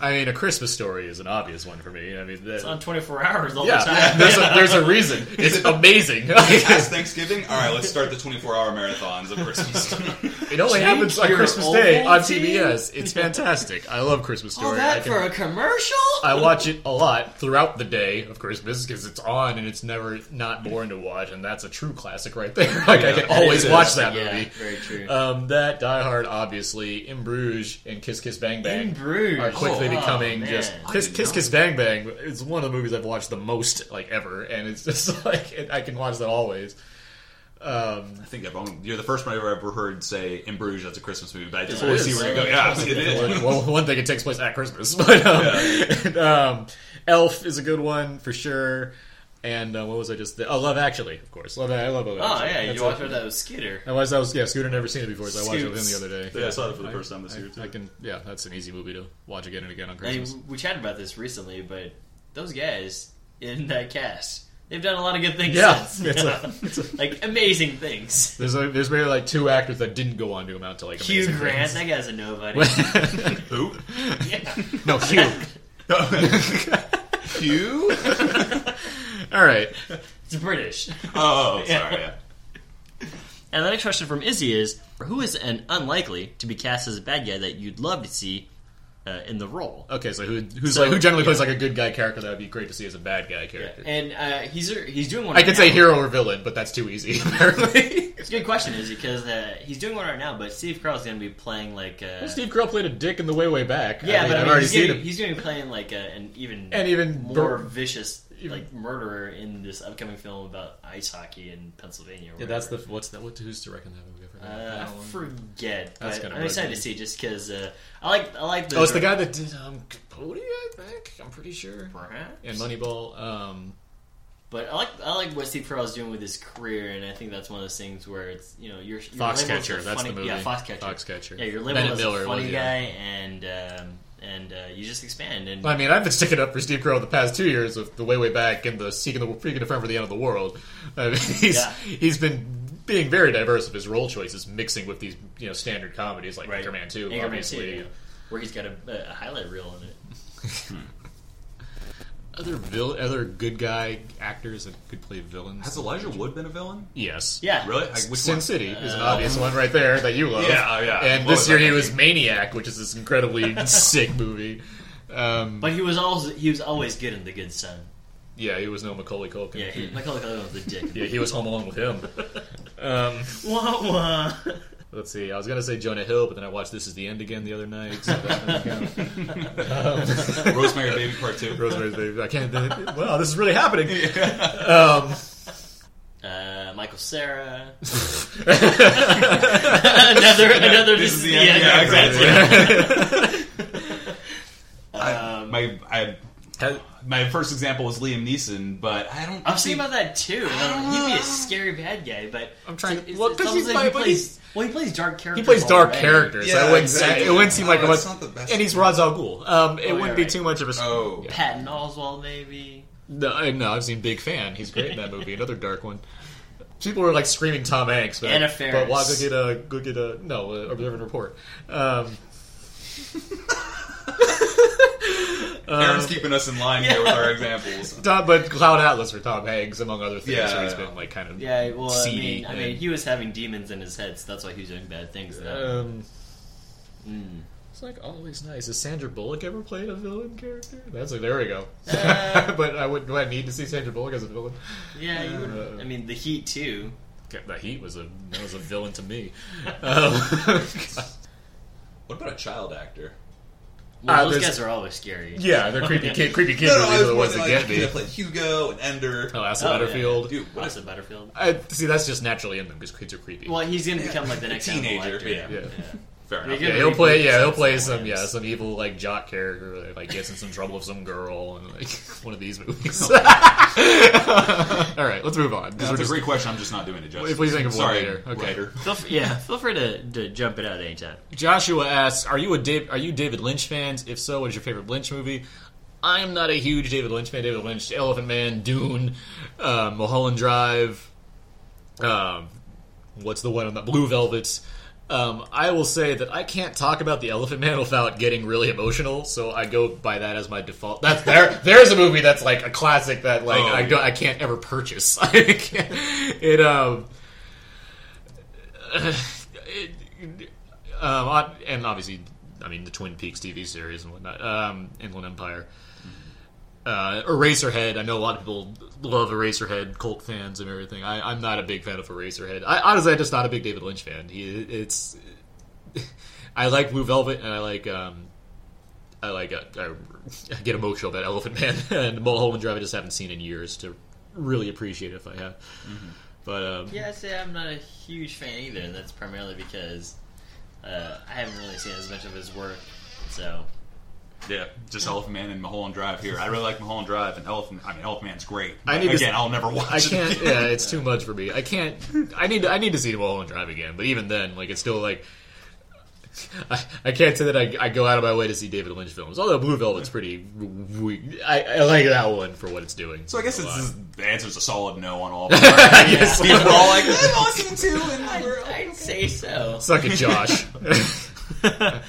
Speaker 4: I mean, a Christmas story is an obvious one for me. I mean,
Speaker 2: It's on 24 hours all
Speaker 4: yeah,
Speaker 2: the time.
Speaker 4: there's a, there's a reason. It's amazing.
Speaker 5: Past Thanksgiving. All right, let's start the 24-hour marathons of Christmas.
Speaker 4: It only
Speaker 2: Take
Speaker 4: happens on Christmas Day on
Speaker 2: Ovaltine.
Speaker 4: TBS. It's fantastic. I love Christmas
Speaker 2: All
Speaker 4: Story.
Speaker 2: that
Speaker 4: can-
Speaker 2: for a commercial?
Speaker 4: I watch it a lot throughout the day of Christmas because it's on and it's never not boring to watch, and that's a true classic right there. like I can always watch that
Speaker 2: Yeah,
Speaker 4: movie.
Speaker 2: very true.
Speaker 4: Um, that Die Hard, obviously, In Bruges and Kiss Kiss Bang Bang
Speaker 2: In Bruges.
Speaker 4: are quickly
Speaker 2: Oh,
Speaker 4: becoming just Kiss Kiss. Kiss Bang Bang. It's one of the movies I've watched the most like ever, and it's just like it, I can watch that always. Um,
Speaker 5: I think I've only, you're the first one I've ever heard say "In Bruges" that's a Christmas movie, but I just want to see where you go. Yeah, it is.
Speaker 4: well, one thing it takes place at Christmas, but um, and, um, Elf is a good one for sure. And uh, what was I just? Oh, Love Actually, of course. Love. I love Love Actually.
Speaker 2: Oh yeah,
Speaker 4: That's
Speaker 2: you watched it that was Scooter.
Speaker 4: I was. I was. Yeah, Scooter never seen it before, so I watched it with him the other day.
Speaker 5: Yeah, I saw it for the first time this
Speaker 4: I-
Speaker 5: year, too.
Speaker 4: I can. Yeah, that's an easy movie to watch again and again on
Speaker 2: I mean,
Speaker 4: Christmas.
Speaker 2: we chatted about this recently, but those guys in that cast, they've done a lot of good things
Speaker 4: Yeah,
Speaker 2: since.
Speaker 4: it's a- it's a-
Speaker 2: like amazing things.
Speaker 4: There's a, there's maybe like two actors that didn't go on to amount to like
Speaker 2: Hugh
Speaker 4: amazing
Speaker 2: Grant,
Speaker 4: things.
Speaker 2: that guy's a nobody.
Speaker 5: Who?
Speaker 2: yeah.
Speaker 4: No, Hugh.
Speaker 5: Hugh?
Speaker 4: All right.
Speaker 2: It's British.
Speaker 5: Oh, sorry. Yeah.
Speaker 2: And the next question from Izzy is Who is an unlikely to be cast as a bad guy that you'd love to see uh, in the role.
Speaker 4: Okay, so who who's
Speaker 2: So,
Speaker 4: like who generally
Speaker 2: yeah.
Speaker 4: plays like a good guy character that would be great to see as a bad guy character?
Speaker 2: And uh, he's he's doing one.
Speaker 4: I
Speaker 2: right
Speaker 4: could say hero or villain, but that's too easy. Apparently,
Speaker 2: It's a good question, Izzy, because uh, he's doing one right now, but Steve Carell's going to be playing like. Uh,
Speaker 4: Steve Carell played a dick in the way way back.
Speaker 2: Yeah,
Speaker 4: I mean,
Speaker 2: but I
Speaker 4: I've
Speaker 2: mean,
Speaker 4: already
Speaker 2: he's
Speaker 4: seen
Speaker 2: gonna,
Speaker 4: him.
Speaker 2: he's going to be playing like a, an even
Speaker 4: And even
Speaker 2: more
Speaker 4: bur-
Speaker 2: vicious like murderer in this upcoming film about ice hockey in Pennsylvania.
Speaker 4: Yeah, that's the what's that? What who's directing that movie? I forgot.
Speaker 2: Uh, I forget,
Speaker 4: That's
Speaker 2: but I'm excited to see just because uh, I like I like the.
Speaker 4: Oh, it's the guy that did um, Capote, I think. I'm pretty sure.
Speaker 2: Perhaps.
Speaker 4: And Moneyball. Um,
Speaker 2: But I like I like what Steve Carell's doing with his career, and I think that's one of those things where it's you know you're, you're
Speaker 4: Foxcatcher, that's
Speaker 2: funny,
Speaker 4: the movie.
Speaker 2: Yeah, Foxcatcher.
Speaker 4: Foxcatcher.
Speaker 2: Yeah, you're labeled
Speaker 4: Bennett
Speaker 2: as
Speaker 4: Miller
Speaker 2: a funny
Speaker 4: was,
Speaker 2: guy,
Speaker 4: yeah.
Speaker 2: and um, and uh, you just expand. And
Speaker 4: I mean, I've been sticking up for Steve Carell the past two years with the way way back and the seeking the freaking a friend for the end of the world. I mean, he's
Speaker 2: Yeah.
Speaker 4: he's been being very diverse of his role choices, mixing with these you know standard comedies like Anchorman Two,
Speaker 2: Anchorman
Speaker 4: obviously.
Speaker 2: 2, where he's got a, a highlight reel in it.
Speaker 4: Other vil- other good guy actors that could play villains.
Speaker 5: Has Elijah Wood been a villain?
Speaker 4: Yes.
Speaker 2: Yeah.
Speaker 5: Really? I- which
Speaker 4: Sin
Speaker 5: one?
Speaker 4: City is an
Speaker 5: Uh,
Speaker 4: obvious one right there that you love.
Speaker 5: Yeah, yeah.
Speaker 4: And
Speaker 5: What
Speaker 4: this year
Speaker 5: that
Speaker 4: he
Speaker 5: movie?
Speaker 4: was Maniac, which is this incredibly sick movie. Um,
Speaker 2: But he was always he was always good in The Good Son.
Speaker 4: yeah, he was no Macaulay Culkin.
Speaker 2: Yeah, he, Macaulay Culkin was the dick.
Speaker 4: yeah, he was home alone with him. Um,
Speaker 2: Wah, wah.
Speaker 4: Let's see. I was gonna say Jonah Hill, but then I watched This Is the End again the other night. So that doesn't count. Um,
Speaker 5: Rosemary Baby Part Two.
Speaker 4: Rosemary's Baby. I can't. Wow, this is really happening. Um,
Speaker 2: Uh, Michael Cera. another another
Speaker 5: This is the
Speaker 2: yeah,
Speaker 5: end. Yeah,
Speaker 2: exactly.
Speaker 5: I, my I, my first example was Liam Neeson, but I don't.
Speaker 2: I'm
Speaker 5: see-
Speaker 2: thinking about that too. He'd be a scary bad guy, but
Speaker 4: I'm trying.
Speaker 2: It's,
Speaker 4: well,
Speaker 2: it's
Speaker 4: because he's,
Speaker 2: like he
Speaker 4: but
Speaker 2: plays.
Speaker 4: he's
Speaker 2: Well, he plays dark characters.
Speaker 4: he plays dark
Speaker 2: already.
Speaker 4: characters.
Speaker 5: Yeah,
Speaker 4: so it wouldn't,
Speaker 5: exactly.
Speaker 4: it wouldn't seem like
Speaker 5: No,
Speaker 4: a much,
Speaker 5: not the best.
Speaker 4: and he's Ra's al Ghul. Um, it
Speaker 2: Oh,
Speaker 4: wouldn't
Speaker 2: yeah,
Speaker 4: be
Speaker 2: right.
Speaker 4: too much of a.
Speaker 5: Oh.
Speaker 2: Patton Oswalt, maybe.
Speaker 4: No, I- no, I've seen Big Fan. He's great in that movie. Another dark one. People were like screaming Tom Hanks, but,
Speaker 2: Anna
Speaker 4: but why
Speaker 2: Faris.
Speaker 4: go get a go get a no uh, Observe and Report. Um,
Speaker 5: Aaron's
Speaker 4: um,
Speaker 5: keeping us in line here with our examples.
Speaker 4: Tom, but Cloud Atlas for Tom Hanks, among other things.
Speaker 5: Yeah,
Speaker 4: so he's
Speaker 5: yeah.
Speaker 4: been like kind of
Speaker 2: Yeah, well, I
Speaker 4: seedy.
Speaker 2: mean, I mean,
Speaker 4: and-
Speaker 2: he was having demons in his head, so that's why he was doing bad things. Now.
Speaker 4: um,
Speaker 2: Mm.
Speaker 4: It's like always nice. Has Sandra Bullock ever played a villain character? That's like there we go.
Speaker 2: Uh,
Speaker 4: but I would do I need to see Sandra Bullock as a villain?
Speaker 2: Yeah, you would,
Speaker 4: Uh,
Speaker 2: I mean, the Heat too.
Speaker 4: Okay, The Heat was a was a villain to me. Um,
Speaker 5: What about a child actor?
Speaker 2: Well,
Speaker 4: Uh,
Speaker 2: those guys are always scary.
Speaker 4: yeah, they're creepy kid, creepy kids
Speaker 5: No, no,
Speaker 4: movies
Speaker 5: I
Speaker 4: are
Speaker 5: was
Speaker 4: the ones that get
Speaker 5: like,
Speaker 4: me.
Speaker 5: They played Hugo and Ender.
Speaker 4: Oh, Asa
Speaker 2: Oh, yeah.
Speaker 4: Butterfield.
Speaker 5: Dude, what
Speaker 2: What's the Butterfield?
Speaker 4: I, see, that's just naturally in them because kids are creepy.
Speaker 2: Well, he's going to become like the next
Speaker 5: Teenager,
Speaker 2: Hannibal Lecter.
Speaker 5: yeah.
Speaker 4: Yeah.
Speaker 5: Fair enough.
Speaker 4: yeah, he'll play. Yeah, he'll
Speaker 2: some
Speaker 4: play some. Yeah, some evil like jock character that like gets in some trouble with some girl and like one of these movies. All right, let's move on. 'cause
Speaker 5: That's
Speaker 4: we're
Speaker 5: a
Speaker 4: just-
Speaker 5: great question. I'm just not doing it justice.
Speaker 4: If we think of one
Speaker 5: Sorry,
Speaker 4: later, okay.
Speaker 5: writer.
Speaker 2: Feel f- yeah, feel free to, to jump it out anytime.
Speaker 4: Joshua asks, "Are you a Dave, Are you David Lynch fans? If so, what is your favorite Lynch movie?" I'm not a huge David Lynch fan. David Lynch, Elephant Man, Dune, uh, Mulholland Drive. Um, what's the one on the Blue Velvets? Um, I will say that I can't talk about the Elephant Man without getting really emotional, so I go by that as my default. That's there. There's a movie that's like a classic that like
Speaker 5: Oh,
Speaker 4: I don't, I can't ever purchase. I can't- it um. it, um, and obviously, I mean the Twin Peaks TV series and whatnot, um, Inland Empire, uh, Eraserhead. I know a lot of people love Eraserhead, cult fans and everything. I, I'm not a big fan of Eraserhead. I honestly, I'm just not a big David Lynch fan. He, it's, I like Blue Velvet and I like, um, I like, uh, I get emotional about Elephant Man and Mulholland Drive. I just haven't seen in years to really appreciate it if I have. But um,
Speaker 2: Yeah, I say I'm not a huge fan either, and that's primarily because uh, I haven't really seen as much of his work. So
Speaker 5: Yeah, just Elephant Man and Mulholland Drive here. I really like Mulholland Drive and Elephant. I mean, Elephant Man's great.
Speaker 4: I
Speaker 5: But
Speaker 4: need to
Speaker 5: again,
Speaker 4: s-
Speaker 5: I'll never watch
Speaker 4: I can't.
Speaker 5: again.
Speaker 4: Yeah, it's too much for me. I can't. I need. To, I need to see Mulholland Drive again. But even then, like, it's still like. I, I can't say that I, I go out of my way to see David Lynch films. Although Blue Velvet's pretty. we- I, I like that one for what it's doing.
Speaker 5: So I guess
Speaker 4: a
Speaker 5: it's
Speaker 4: lot.
Speaker 5: just, the answer's a solid no on all. of them.
Speaker 4: Yes.
Speaker 5: Because we're all like, "Eh, awesome too. And
Speaker 2: I'd, I'd say so.
Speaker 4: Suck it, Josh.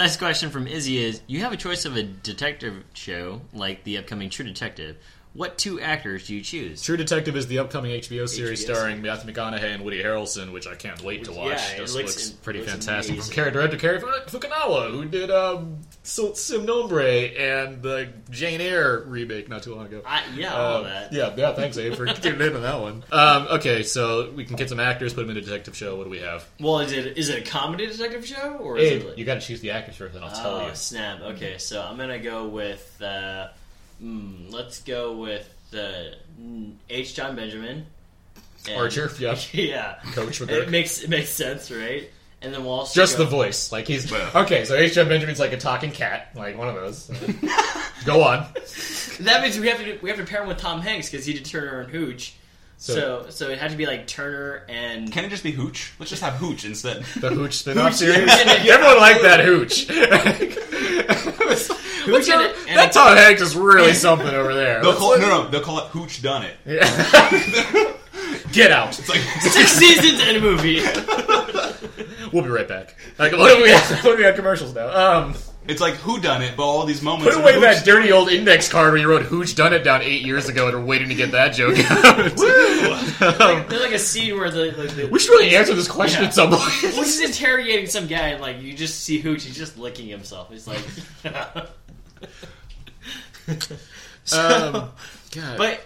Speaker 2: Last question from Izzy is: You have a choice of a detective show like the upcoming True Detective, what two actors do you choose?
Speaker 4: True Detective is the upcoming HBO series
Speaker 2: HBO
Speaker 4: starring Matthew McConaughey and Woody Harrelson, which I can't wait to watch.
Speaker 2: Yeah, it
Speaker 4: Just
Speaker 2: looks-
Speaker 4: looks, pretty
Speaker 2: looks
Speaker 4: fantastic.
Speaker 2: amazing.
Speaker 4: From character director Cary Fukunaga, who did um, Sin Nombre and the Jane Eyre remake not too long ago.
Speaker 2: I, yeah, all
Speaker 4: Um,
Speaker 2: that.
Speaker 4: Yeah, yeah. Thanks, Abe, for getting into that one. Um, okay, so we can get some actors, put them in a detective show. What do we have?
Speaker 2: Well, is it is it a comedy detective show or is
Speaker 4: Abe,
Speaker 2: it? Like,
Speaker 4: you got to choose the actors first, and I'll tell
Speaker 2: oh,
Speaker 4: you.
Speaker 2: snap. Okay, so I'm gonna go with. Uh, mm, let's go with uh, mm, H. John Benjamin. And-
Speaker 4: Archer, yeah.
Speaker 2: yeah.
Speaker 4: Coach
Speaker 2: It makes it makes sense, right? And then we'll also
Speaker 4: Just
Speaker 2: go-
Speaker 4: the voice, like he's okay. So H. John Benjamin's like a talking cat, like one of those. Go on.
Speaker 2: That means we have to we have to pair him with Tom Hanks because he did Turner and Hooch.
Speaker 4: So-
Speaker 2: So, so it had to be like Turner and.
Speaker 5: Can it just be Hooch? Let's just have Hooch instead.
Speaker 4: The Hooch spin-off
Speaker 2: Hooch,
Speaker 4: series.
Speaker 2: yeah.
Speaker 4: Everyone liked that Hooch.
Speaker 2: Hooch and, and
Speaker 4: that Tom Hanks is really something over there.
Speaker 5: They'll call it,
Speaker 4: let-
Speaker 5: no, no, they'll call it Hooch Done It.
Speaker 4: Get out.
Speaker 5: It's like
Speaker 2: six seasons in a movie.
Speaker 4: We'll be right back. Like, what do we have? What do we have commercials now? Um,
Speaker 5: It's like Who Done It, but all these moments.
Speaker 4: put away
Speaker 5: Hooch-
Speaker 4: that dirty old index card where you wrote "Hooch done it" down eight years ago and are waiting to get that joke out.
Speaker 2: like, there's like a scene where the, like, the
Speaker 4: we should really answer this question
Speaker 2: Yeah.
Speaker 4: at some point.
Speaker 2: well, he's interrogating some guy, and like you just see Hooch, he's just licking himself. He's like, So-
Speaker 4: Um, God.
Speaker 2: but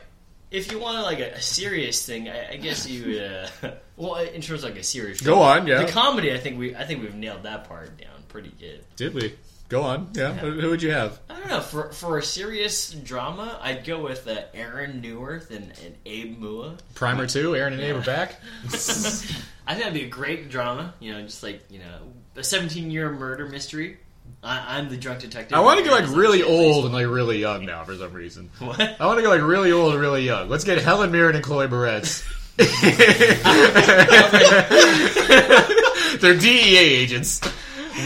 Speaker 2: if you want like a, a serious thing, I, I guess you would. Uh, well, in terms of like a serious,
Speaker 4: Go
Speaker 2: film,
Speaker 4: on, yeah.
Speaker 2: The comedy, I think we, I think we've nailed that part down pretty good.
Speaker 4: Did we? Go on. Yeah. Who who would you have?
Speaker 2: I don't know. For for a serious drama, I'd go with uh, Aaron Neuwirth and, and Abe Mua.
Speaker 4: Primer two. Aaron and Abe are back.
Speaker 2: I think that'd be a great drama. You know, just like you know, a 17 year murder mystery. I, I'm the drunk detective.
Speaker 4: I want to get like really
Speaker 2: the
Speaker 4: old and like really young now for some reason.
Speaker 2: What?
Speaker 4: I want to get like really old and really young. Let's get Helen Mirren and Chloe Moretz. They're DEA agents.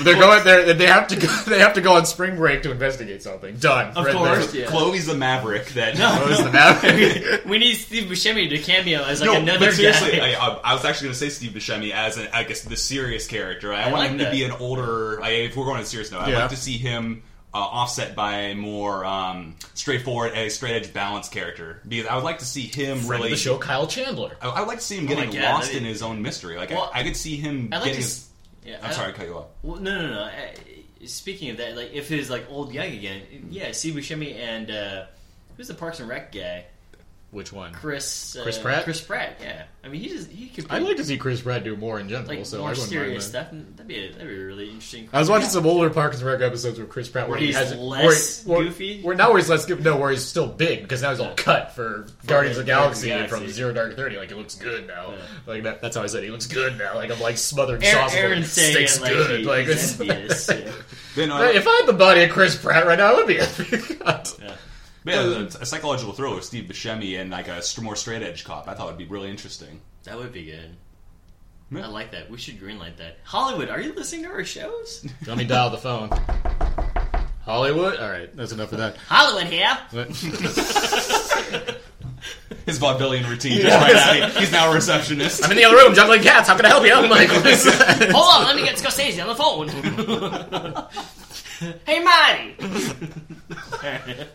Speaker 4: They're going there. They have to go. They have to go on spring break to investigate something. Done.
Speaker 2: Of
Speaker 4: Right
Speaker 2: course, yeah.
Speaker 5: Chloe's the Maverick that.
Speaker 4: no, Chloe's the Maverick.
Speaker 2: we need Steve Buscemi to cameo as like
Speaker 5: no,
Speaker 2: another
Speaker 5: but seriously,
Speaker 2: guy.
Speaker 5: I, I, I was actually going to say Steve Buscemi as, an, I guess, the serious character. I,
Speaker 2: I
Speaker 5: want
Speaker 2: like
Speaker 5: him
Speaker 2: that.
Speaker 5: to be an older. I, if we're going to the serious note, I'd
Speaker 4: Yeah.
Speaker 5: like to see him uh, offset by a more um, straightforward, a straight edge, balanced character. Because I would like to see him
Speaker 4: Friend
Speaker 5: really.
Speaker 4: of the show, Kyle Chandler.
Speaker 5: I, I would like to see him
Speaker 2: Oh
Speaker 5: getting
Speaker 2: God,
Speaker 5: lost
Speaker 2: that'd
Speaker 5: in his own mystery. Like
Speaker 2: Well,
Speaker 5: I, I could see him
Speaker 2: I like
Speaker 5: getting.
Speaker 2: to
Speaker 5: his,
Speaker 2: s- yeah,
Speaker 5: I'm
Speaker 2: I-
Speaker 5: sorry to cut you off.
Speaker 2: Well, no, no, no. I, speaking of that, like if it is like old young again, yeah, Steve Buscemi and uh, who's the Parks and Rec guy?
Speaker 4: Which one?
Speaker 2: Chris. Uh,
Speaker 4: Chris Pratt?
Speaker 2: Chris Pratt. Yeah. I mean, he just he could. Be,
Speaker 4: I'd like to see Chris Pratt do more in general.
Speaker 2: like
Speaker 4: so I
Speaker 2: more
Speaker 4: wouldn't
Speaker 2: serious
Speaker 4: mind that.
Speaker 2: stuff. That'd be a, that'd be a really interesting.
Speaker 4: I was watching some older Parks and Rec episodes with Chris Pratt where,
Speaker 2: Where
Speaker 4: he
Speaker 2: he's
Speaker 4: has
Speaker 2: less
Speaker 4: where, where-
Speaker 2: goofy?
Speaker 4: Where now where he's less goofy. No, where he's still big because now he's all cut for Guardians of the
Speaker 2: Guardians
Speaker 4: Galaxy,
Speaker 2: of
Speaker 4: from Zero Dark Thirty. Like it looks good now. Like that, that's how I said he looks good now. Like I'm like smothered
Speaker 2: Aaron,
Speaker 4: sauce.
Speaker 2: Aaron's saying
Speaker 4: sticks
Speaker 2: it like
Speaker 4: good.
Speaker 2: he,
Speaker 4: like
Speaker 2: he's envious. yeah.
Speaker 5: Then, uh,
Speaker 4: if I had the body of Chris Pratt right now, I would be. God.
Speaker 2: Yeah.
Speaker 5: But a, a psychological thriller with Steve Buscemi and like a more straight edge cop. I thought would be really interesting.
Speaker 2: That would be good.
Speaker 5: Yeah.
Speaker 2: I like that. We should greenlight that. Hollywood, are you listening to our shows?
Speaker 4: Let me dial the phone. Hollywood. All right, that's enough of that.
Speaker 2: Hollywood here.
Speaker 5: His vaudevillian routine just right out. He's now a receptionist.
Speaker 4: I'm in the other room juggling cats. How can I help you? I'm like, what is that?
Speaker 2: Hold on, let me get Scorsese on the phone. hey, Marty.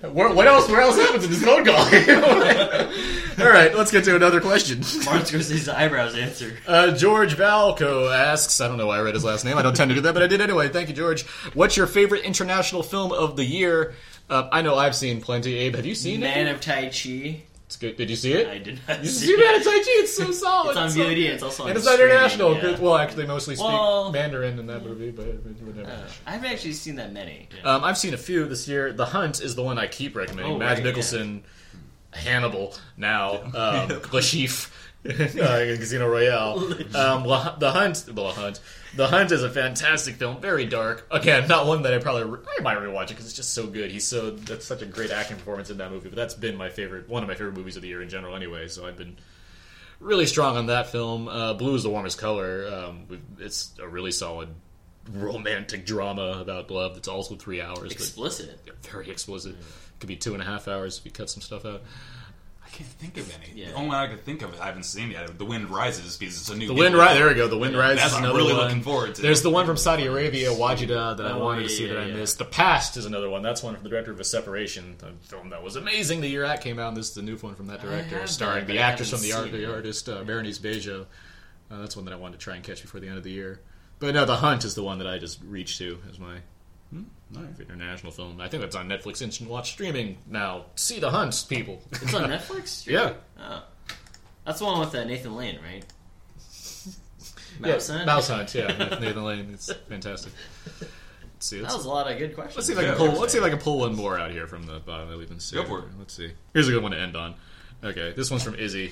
Speaker 4: Where, what else? Where else happens in this phone call? All right, let's get to another question.
Speaker 2: Martin Scorsese's eyebrows answer.
Speaker 4: Uh, George Valco asks, I don't know why I read his last name. I don't tend to do that, but I did anyway. Thank you, George. What's your favorite international film of the year? Uh, I know I've seen plenty. Abe, have you seen
Speaker 2: Man
Speaker 4: it?
Speaker 2: of Tai Chi.
Speaker 4: It's good. Did you see it?
Speaker 2: I did not
Speaker 4: You
Speaker 2: see
Speaker 4: see Man of
Speaker 2: it.
Speaker 4: Tai It's so solid.
Speaker 2: It's on
Speaker 4: so
Speaker 2: VOD,
Speaker 4: good.
Speaker 2: it's also on
Speaker 4: and it's
Speaker 2: streaming,
Speaker 4: international.
Speaker 2: yeah.
Speaker 4: Well, actually, mostly speak
Speaker 2: Well-
Speaker 4: Mandarin in that movie, but whatever.
Speaker 2: Uh, I haven't actually seen that many.
Speaker 4: Um, I've seen a few this year. The Hunt is the one I keep recommending.
Speaker 2: Oh,
Speaker 4: Mads
Speaker 2: right,
Speaker 4: Mikkelsen, Hannibal, now um, Le Chiffre, uh, Casino Royale. Um, La- the Hunt, well, the Hunt, the Hunt is a fantastic film. Very dark. Again, not one that I probably re- I might rewatch it because it's just so good. He's so that's such a great acting performance in that movie. But that's been my favorite, one of my favorite movies of the year in general. Anyway, so I've been really strong on that film. Uh, Blue is the warmest color. Um, we've- it's a really solid romantic drama about love that's also three hours. but
Speaker 2: Explicit.
Speaker 4: very explicit. Could be two and a half hours if you cut some stuff out. I
Speaker 5: can't think of any. The only one I could think of I haven't seen yet. The Wind Rises because it's a new.
Speaker 4: The. Wind Rises. There we go. The Wind
Speaker 5: Yeah,
Speaker 4: Rises.
Speaker 5: That's
Speaker 4: is
Speaker 5: what I'm really
Speaker 4: one.
Speaker 5: looking forward to.
Speaker 4: There's the one from Saudi Arabia, Wadjda, that I
Speaker 5: Oh,
Speaker 4: wanted to see
Speaker 5: yeah,
Speaker 4: that I
Speaker 5: yeah.
Speaker 4: missed. The Past is another one. That's one from the director of A Separation, a film that was amazing the year that came out. And this is the new one from that director, starring
Speaker 2: that,
Speaker 4: the
Speaker 2: I
Speaker 4: actress from the, art, the artist uh, Berenice Bejo. Uh, that's one that I wanted to try and catch before the end of the year. But no, The Hunt is the one that I just reached to as my
Speaker 5: Hmm,
Speaker 4: international film. I think that's on Netflix Instant Watch streaming now. See The hunts, people.
Speaker 2: It's on Netflix.
Speaker 4: yeah.
Speaker 2: Oh. That's the one with uh, Nathan Lane, right?
Speaker 4: Mouse
Speaker 2: Hunt?
Speaker 4: Mouse Hunt, yeah. Nathan Lane. It's fantastic. Let's see.
Speaker 2: That
Speaker 4: let's-
Speaker 2: was a lot of good questions.
Speaker 4: Let's see if I can pull. Let's see if I can pull one more out here from the bottom that we've been
Speaker 5: Go for it.
Speaker 4: Let's see. Here's a good one to end on. Okay, this one's from Izzy.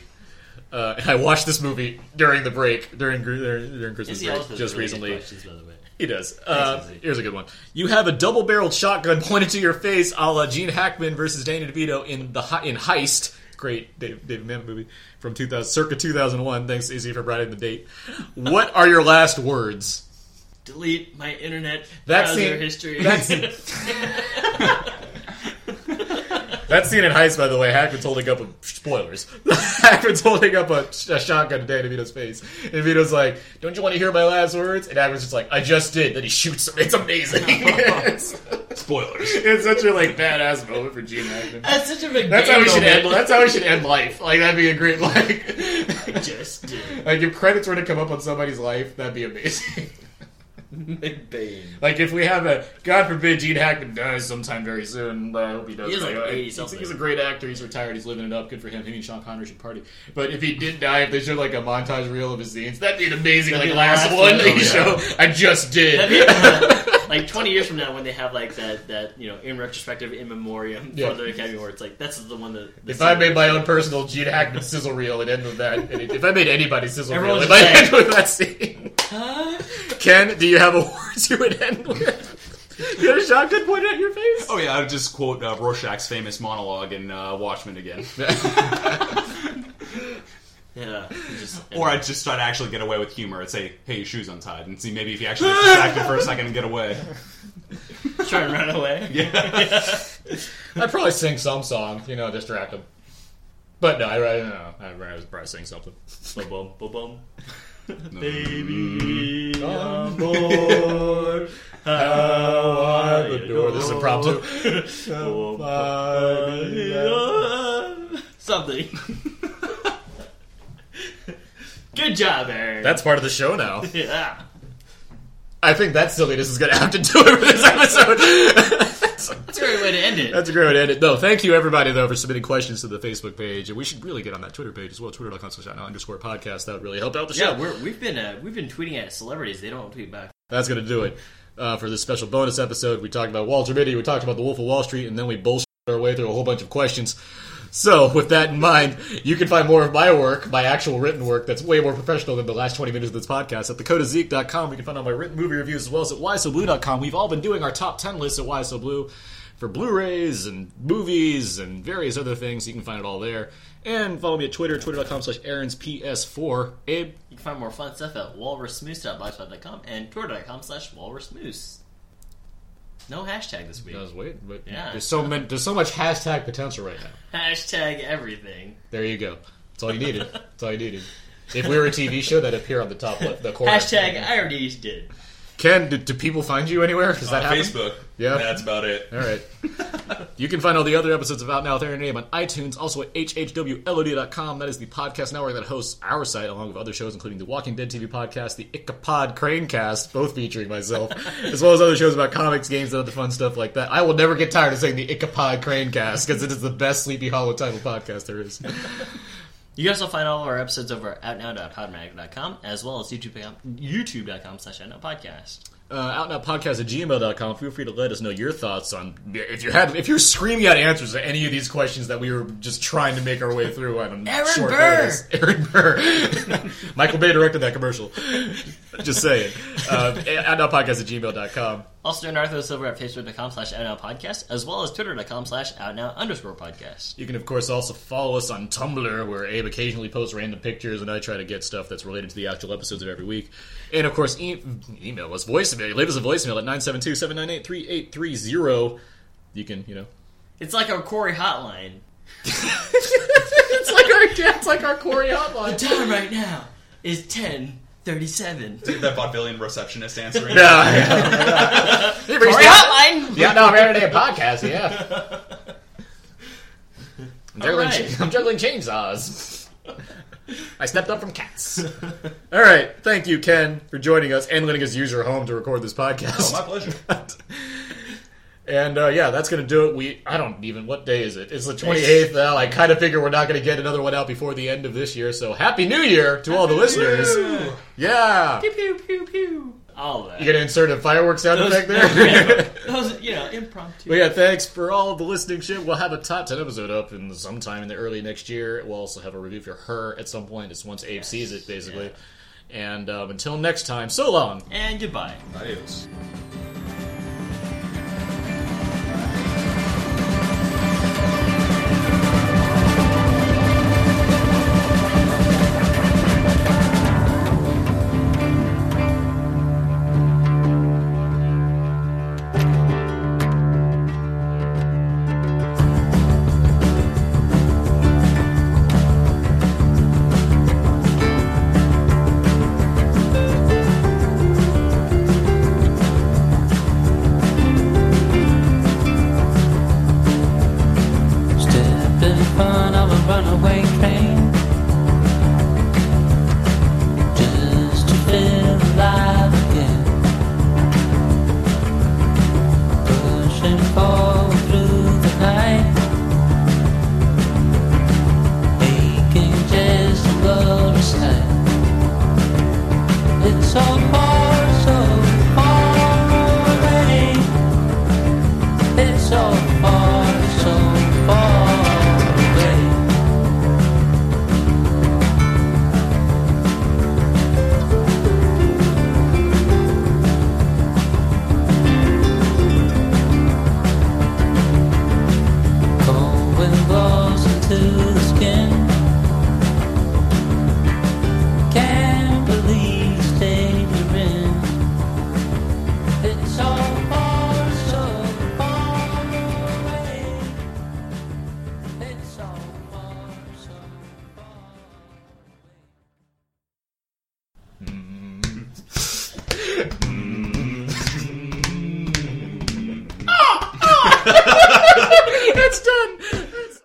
Speaker 4: Uh, I watched this movie during the break during during, during Christmas break just
Speaker 2: really
Speaker 4: recently.
Speaker 2: by the way.
Speaker 4: He does. Uh, here's a good one. You have a double-barreled shotgun pointed to your face, a la Gene Hackman versus Danny DeVito in the in Heist. Great Dave, David Mamet movie from 2000, circa 2001. Thanks, Izzy, for writing the date. What are your last words?
Speaker 2: Delete my internet browser
Speaker 4: scene-
Speaker 2: history.
Speaker 4: that scene- That scene in Heist, by the way, Hackman's holding up a spoilers. Hackman's holding up a, a shotgun to Danny DeVito's face, and DeVito's like, "Don't you want to hear my last words?" And Hackman's just like, "I just did." Then he shoots him. It's amazing.
Speaker 5: Spoilers.
Speaker 4: It's such a like badass moment for Gene Hackman.
Speaker 2: That's such a big.
Speaker 4: That's how we should
Speaker 2: moment.
Speaker 4: end. That's how we should end life. Like that'd be a great like.
Speaker 2: just did.
Speaker 4: Like if credits were to come up on somebody's life, that'd be amazing.
Speaker 2: McBain.
Speaker 4: Like if we have a God forbid Gene Hackman dies sometime very soon, but I hope he does.
Speaker 2: He is like
Speaker 4: uh,
Speaker 2: 80
Speaker 4: he's,
Speaker 2: something.
Speaker 4: he's a great actor. He's retired. He's living it up. Good for him. Him and Sean Connery should party. But if he did die, if they showed like a montage reel of his scenes, that'd be an amazing
Speaker 2: That'd
Speaker 4: like
Speaker 2: be
Speaker 4: last
Speaker 2: last
Speaker 4: one
Speaker 2: Oh,
Speaker 4: show. I just did.
Speaker 2: That'd be, like 20 years from now, when they have like that, that you know, in retrospective, in memoriam
Speaker 4: Yeah.
Speaker 2: for the Academy Awards, like that's the one that. the
Speaker 4: If I made my own personal Gene Hackman sizzle reel, it'd end with that. And if I made anybody's sizzle reel,
Speaker 2: Everyone's
Speaker 4: it might end with that scene. Ken, do you have a word you would end with? You had a shotgun pointed at your face?
Speaker 5: Oh yeah, I would just quote uh, Rorschach's famous monologue in uh, Watchmen again.
Speaker 2: Yeah. Just,
Speaker 5: or I'd just try to actually get away with humor. I'd say, "Hey, your shoes untied," and see maybe if he actually gets distracted for a second and get away.
Speaker 2: try and run away.
Speaker 5: Yeah.
Speaker 4: I'd probably sing some song, you know, distract him. But no, I'd rather, no, I'd rather probably sing something.
Speaker 2: Ba-bum, ba-bum.
Speaker 4: Baby,
Speaker 2: on
Speaker 4: board. How I
Speaker 2: adore-
Speaker 4: This impromptu.
Speaker 2: Something. Good job, Aaron.
Speaker 4: That's part of the show now.
Speaker 2: yeah.
Speaker 4: I think that silliness is going to have to do it for this episode.
Speaker 2: That's a great way to end it.
Speaker 4: That's a great way to end it. No, thank you everybody though for submitting questions to the Facebook page, and we should really get on that Twitter page as well. Twitter.com slash underscore podcast. That would really help out the show.
Speaker 2: Yeah, we're, we've been uh, we've been tweeting at celebrities. They don't tweet back.
Speaker 4: That's going to do it uh, for this special bonus episode. We talked about Walter Mitty, we talked about the Wolf of Wall Street, and then we bullshit our way through a whole bunch of questions. So, with that in mind, you can find more of my work, my actual written work, that's way more professional than the last 20 minutes of this podcast at thecodeofzeke.com. You can find all my written movie reviews as well as at whysoblu.com. We've all been doing our top 10 lists at whysoblu for Blu-rays and movies and various other things. You can find it all there. And follow me at Twitter, twitter.com slash aaronsps4. Abe,
Speaker 2: You can find more fun stuff at walrusmoose.blogspot.com and twitter.com slash walrusmoose. No hashtag this week.
Speaker 4: Does wait, but
Speaker 2: Yeah.
Speaker 4: there's so many, there's so much hashtag potential right now.
Speaker 2: Hashtag everything.
Speaker 4: There you go. That's all you needed. That's all you needed. If we were a TV show, that'd appear on the top left, the corner.
Speaker 2: Hashtag I already did.
Speaker 4: Ken, do, do people find you anywhere? Does that
Speaker 5: Uh,
Speaker 4: happen?
Speaker 5: Facebook.
Speaker 4: Yeah,
Speaker 5: That's about it.
Speaker 4: All right. you can find all the other episodes of Out Now with Aaron and Abe on iTunes, also at hhwlod.com. That is the podcast network that hosts our site, along with other shows, including the Walking Dead TV podcast, the Icapod Cranecast, both featuring myself, as well as other shows about comics, games, and other fun stuff like that. I will never get tired of saying the Icapod Cranecast because it is the best Sleepy Hollow title podcast there is.
Speaker 2: You can also find all of our episodes over at outnow.podomatic.com as well as youtube.com, youtube.com slash outnowpodcast.
Speaker 4: Uh, outnowpodcast at gmail.com. Feel free to let us know your thoughts on if you had if you're screaming out answers to any of these questions that we were just trying to make our way through on
Speaker 2: Aaron
Speaker 4: short
Speaker 2: Burr!
Speaker 4: notice. Aaron Burr. Michael Bay directed that commercial. just saying. Uh, outnowpodcast at gmail.com.
Speaker 2: Also, join Arthur Silver at facebook.com slash outnowpodcast as well as twitter.com slash outnow underscore podcast.
Speaker 4: You can, of course, also follow us on Tumblr, where Abe occasionally posts random pictures, and I try to get stuff that's related to the actual episodes of every week. And, of course, e- email us, voicemail. Leave us a voicemail at 972 798 3830. You can, you know,
Speaker 2: It's like our Corey hotline.
Speaker 4: yeah, it's like our Corey hotline.
Speaker 2: The time right now is ten thirty-seven.
Speaker 5: that vaudevillian receptionist answering.
Speaker 4: Yeah, yeah. Hey,
Speaker 2: Corey hotline.
Speaker 4: Yeah, no, I'm here today a podcast. Yeah, I'm juggling,
Speaker 2: All right.
Speaker 4: I'm juggling chainsaws. I stepped up from cats. All right, thank you, Ken, for joining us and letting us use your home to record this podcast.
Speaker 5: Oh, my pleasure.
Speaker 4: And uh, yeah, that's gonna do it. We I don't even what day is it? It's the 28th now. I kind of figure we're not gonna get another one out before the end of this year. So happy New Year to all the listeners.
Speaker 2: Woo.
Speaker 4: Yeah,
Speaker 2: Pew pew pew pew. All that.
Speaker 4: you gonna insert a fireworks sound
Speaker 2: Those-
Speaker 4: effect there?
Speaker 2: Those, you know, impromptu.
Speaker 4: But yeah, thanks for all of the listening shit. We'll have a top 10 episode up in sometime in the early next year. We'll also have a review for her at some point. It's once Abe sees it, basically. And um, until next time, so long.
Speaker 2: And goodbye.
Speaker 5: Adios.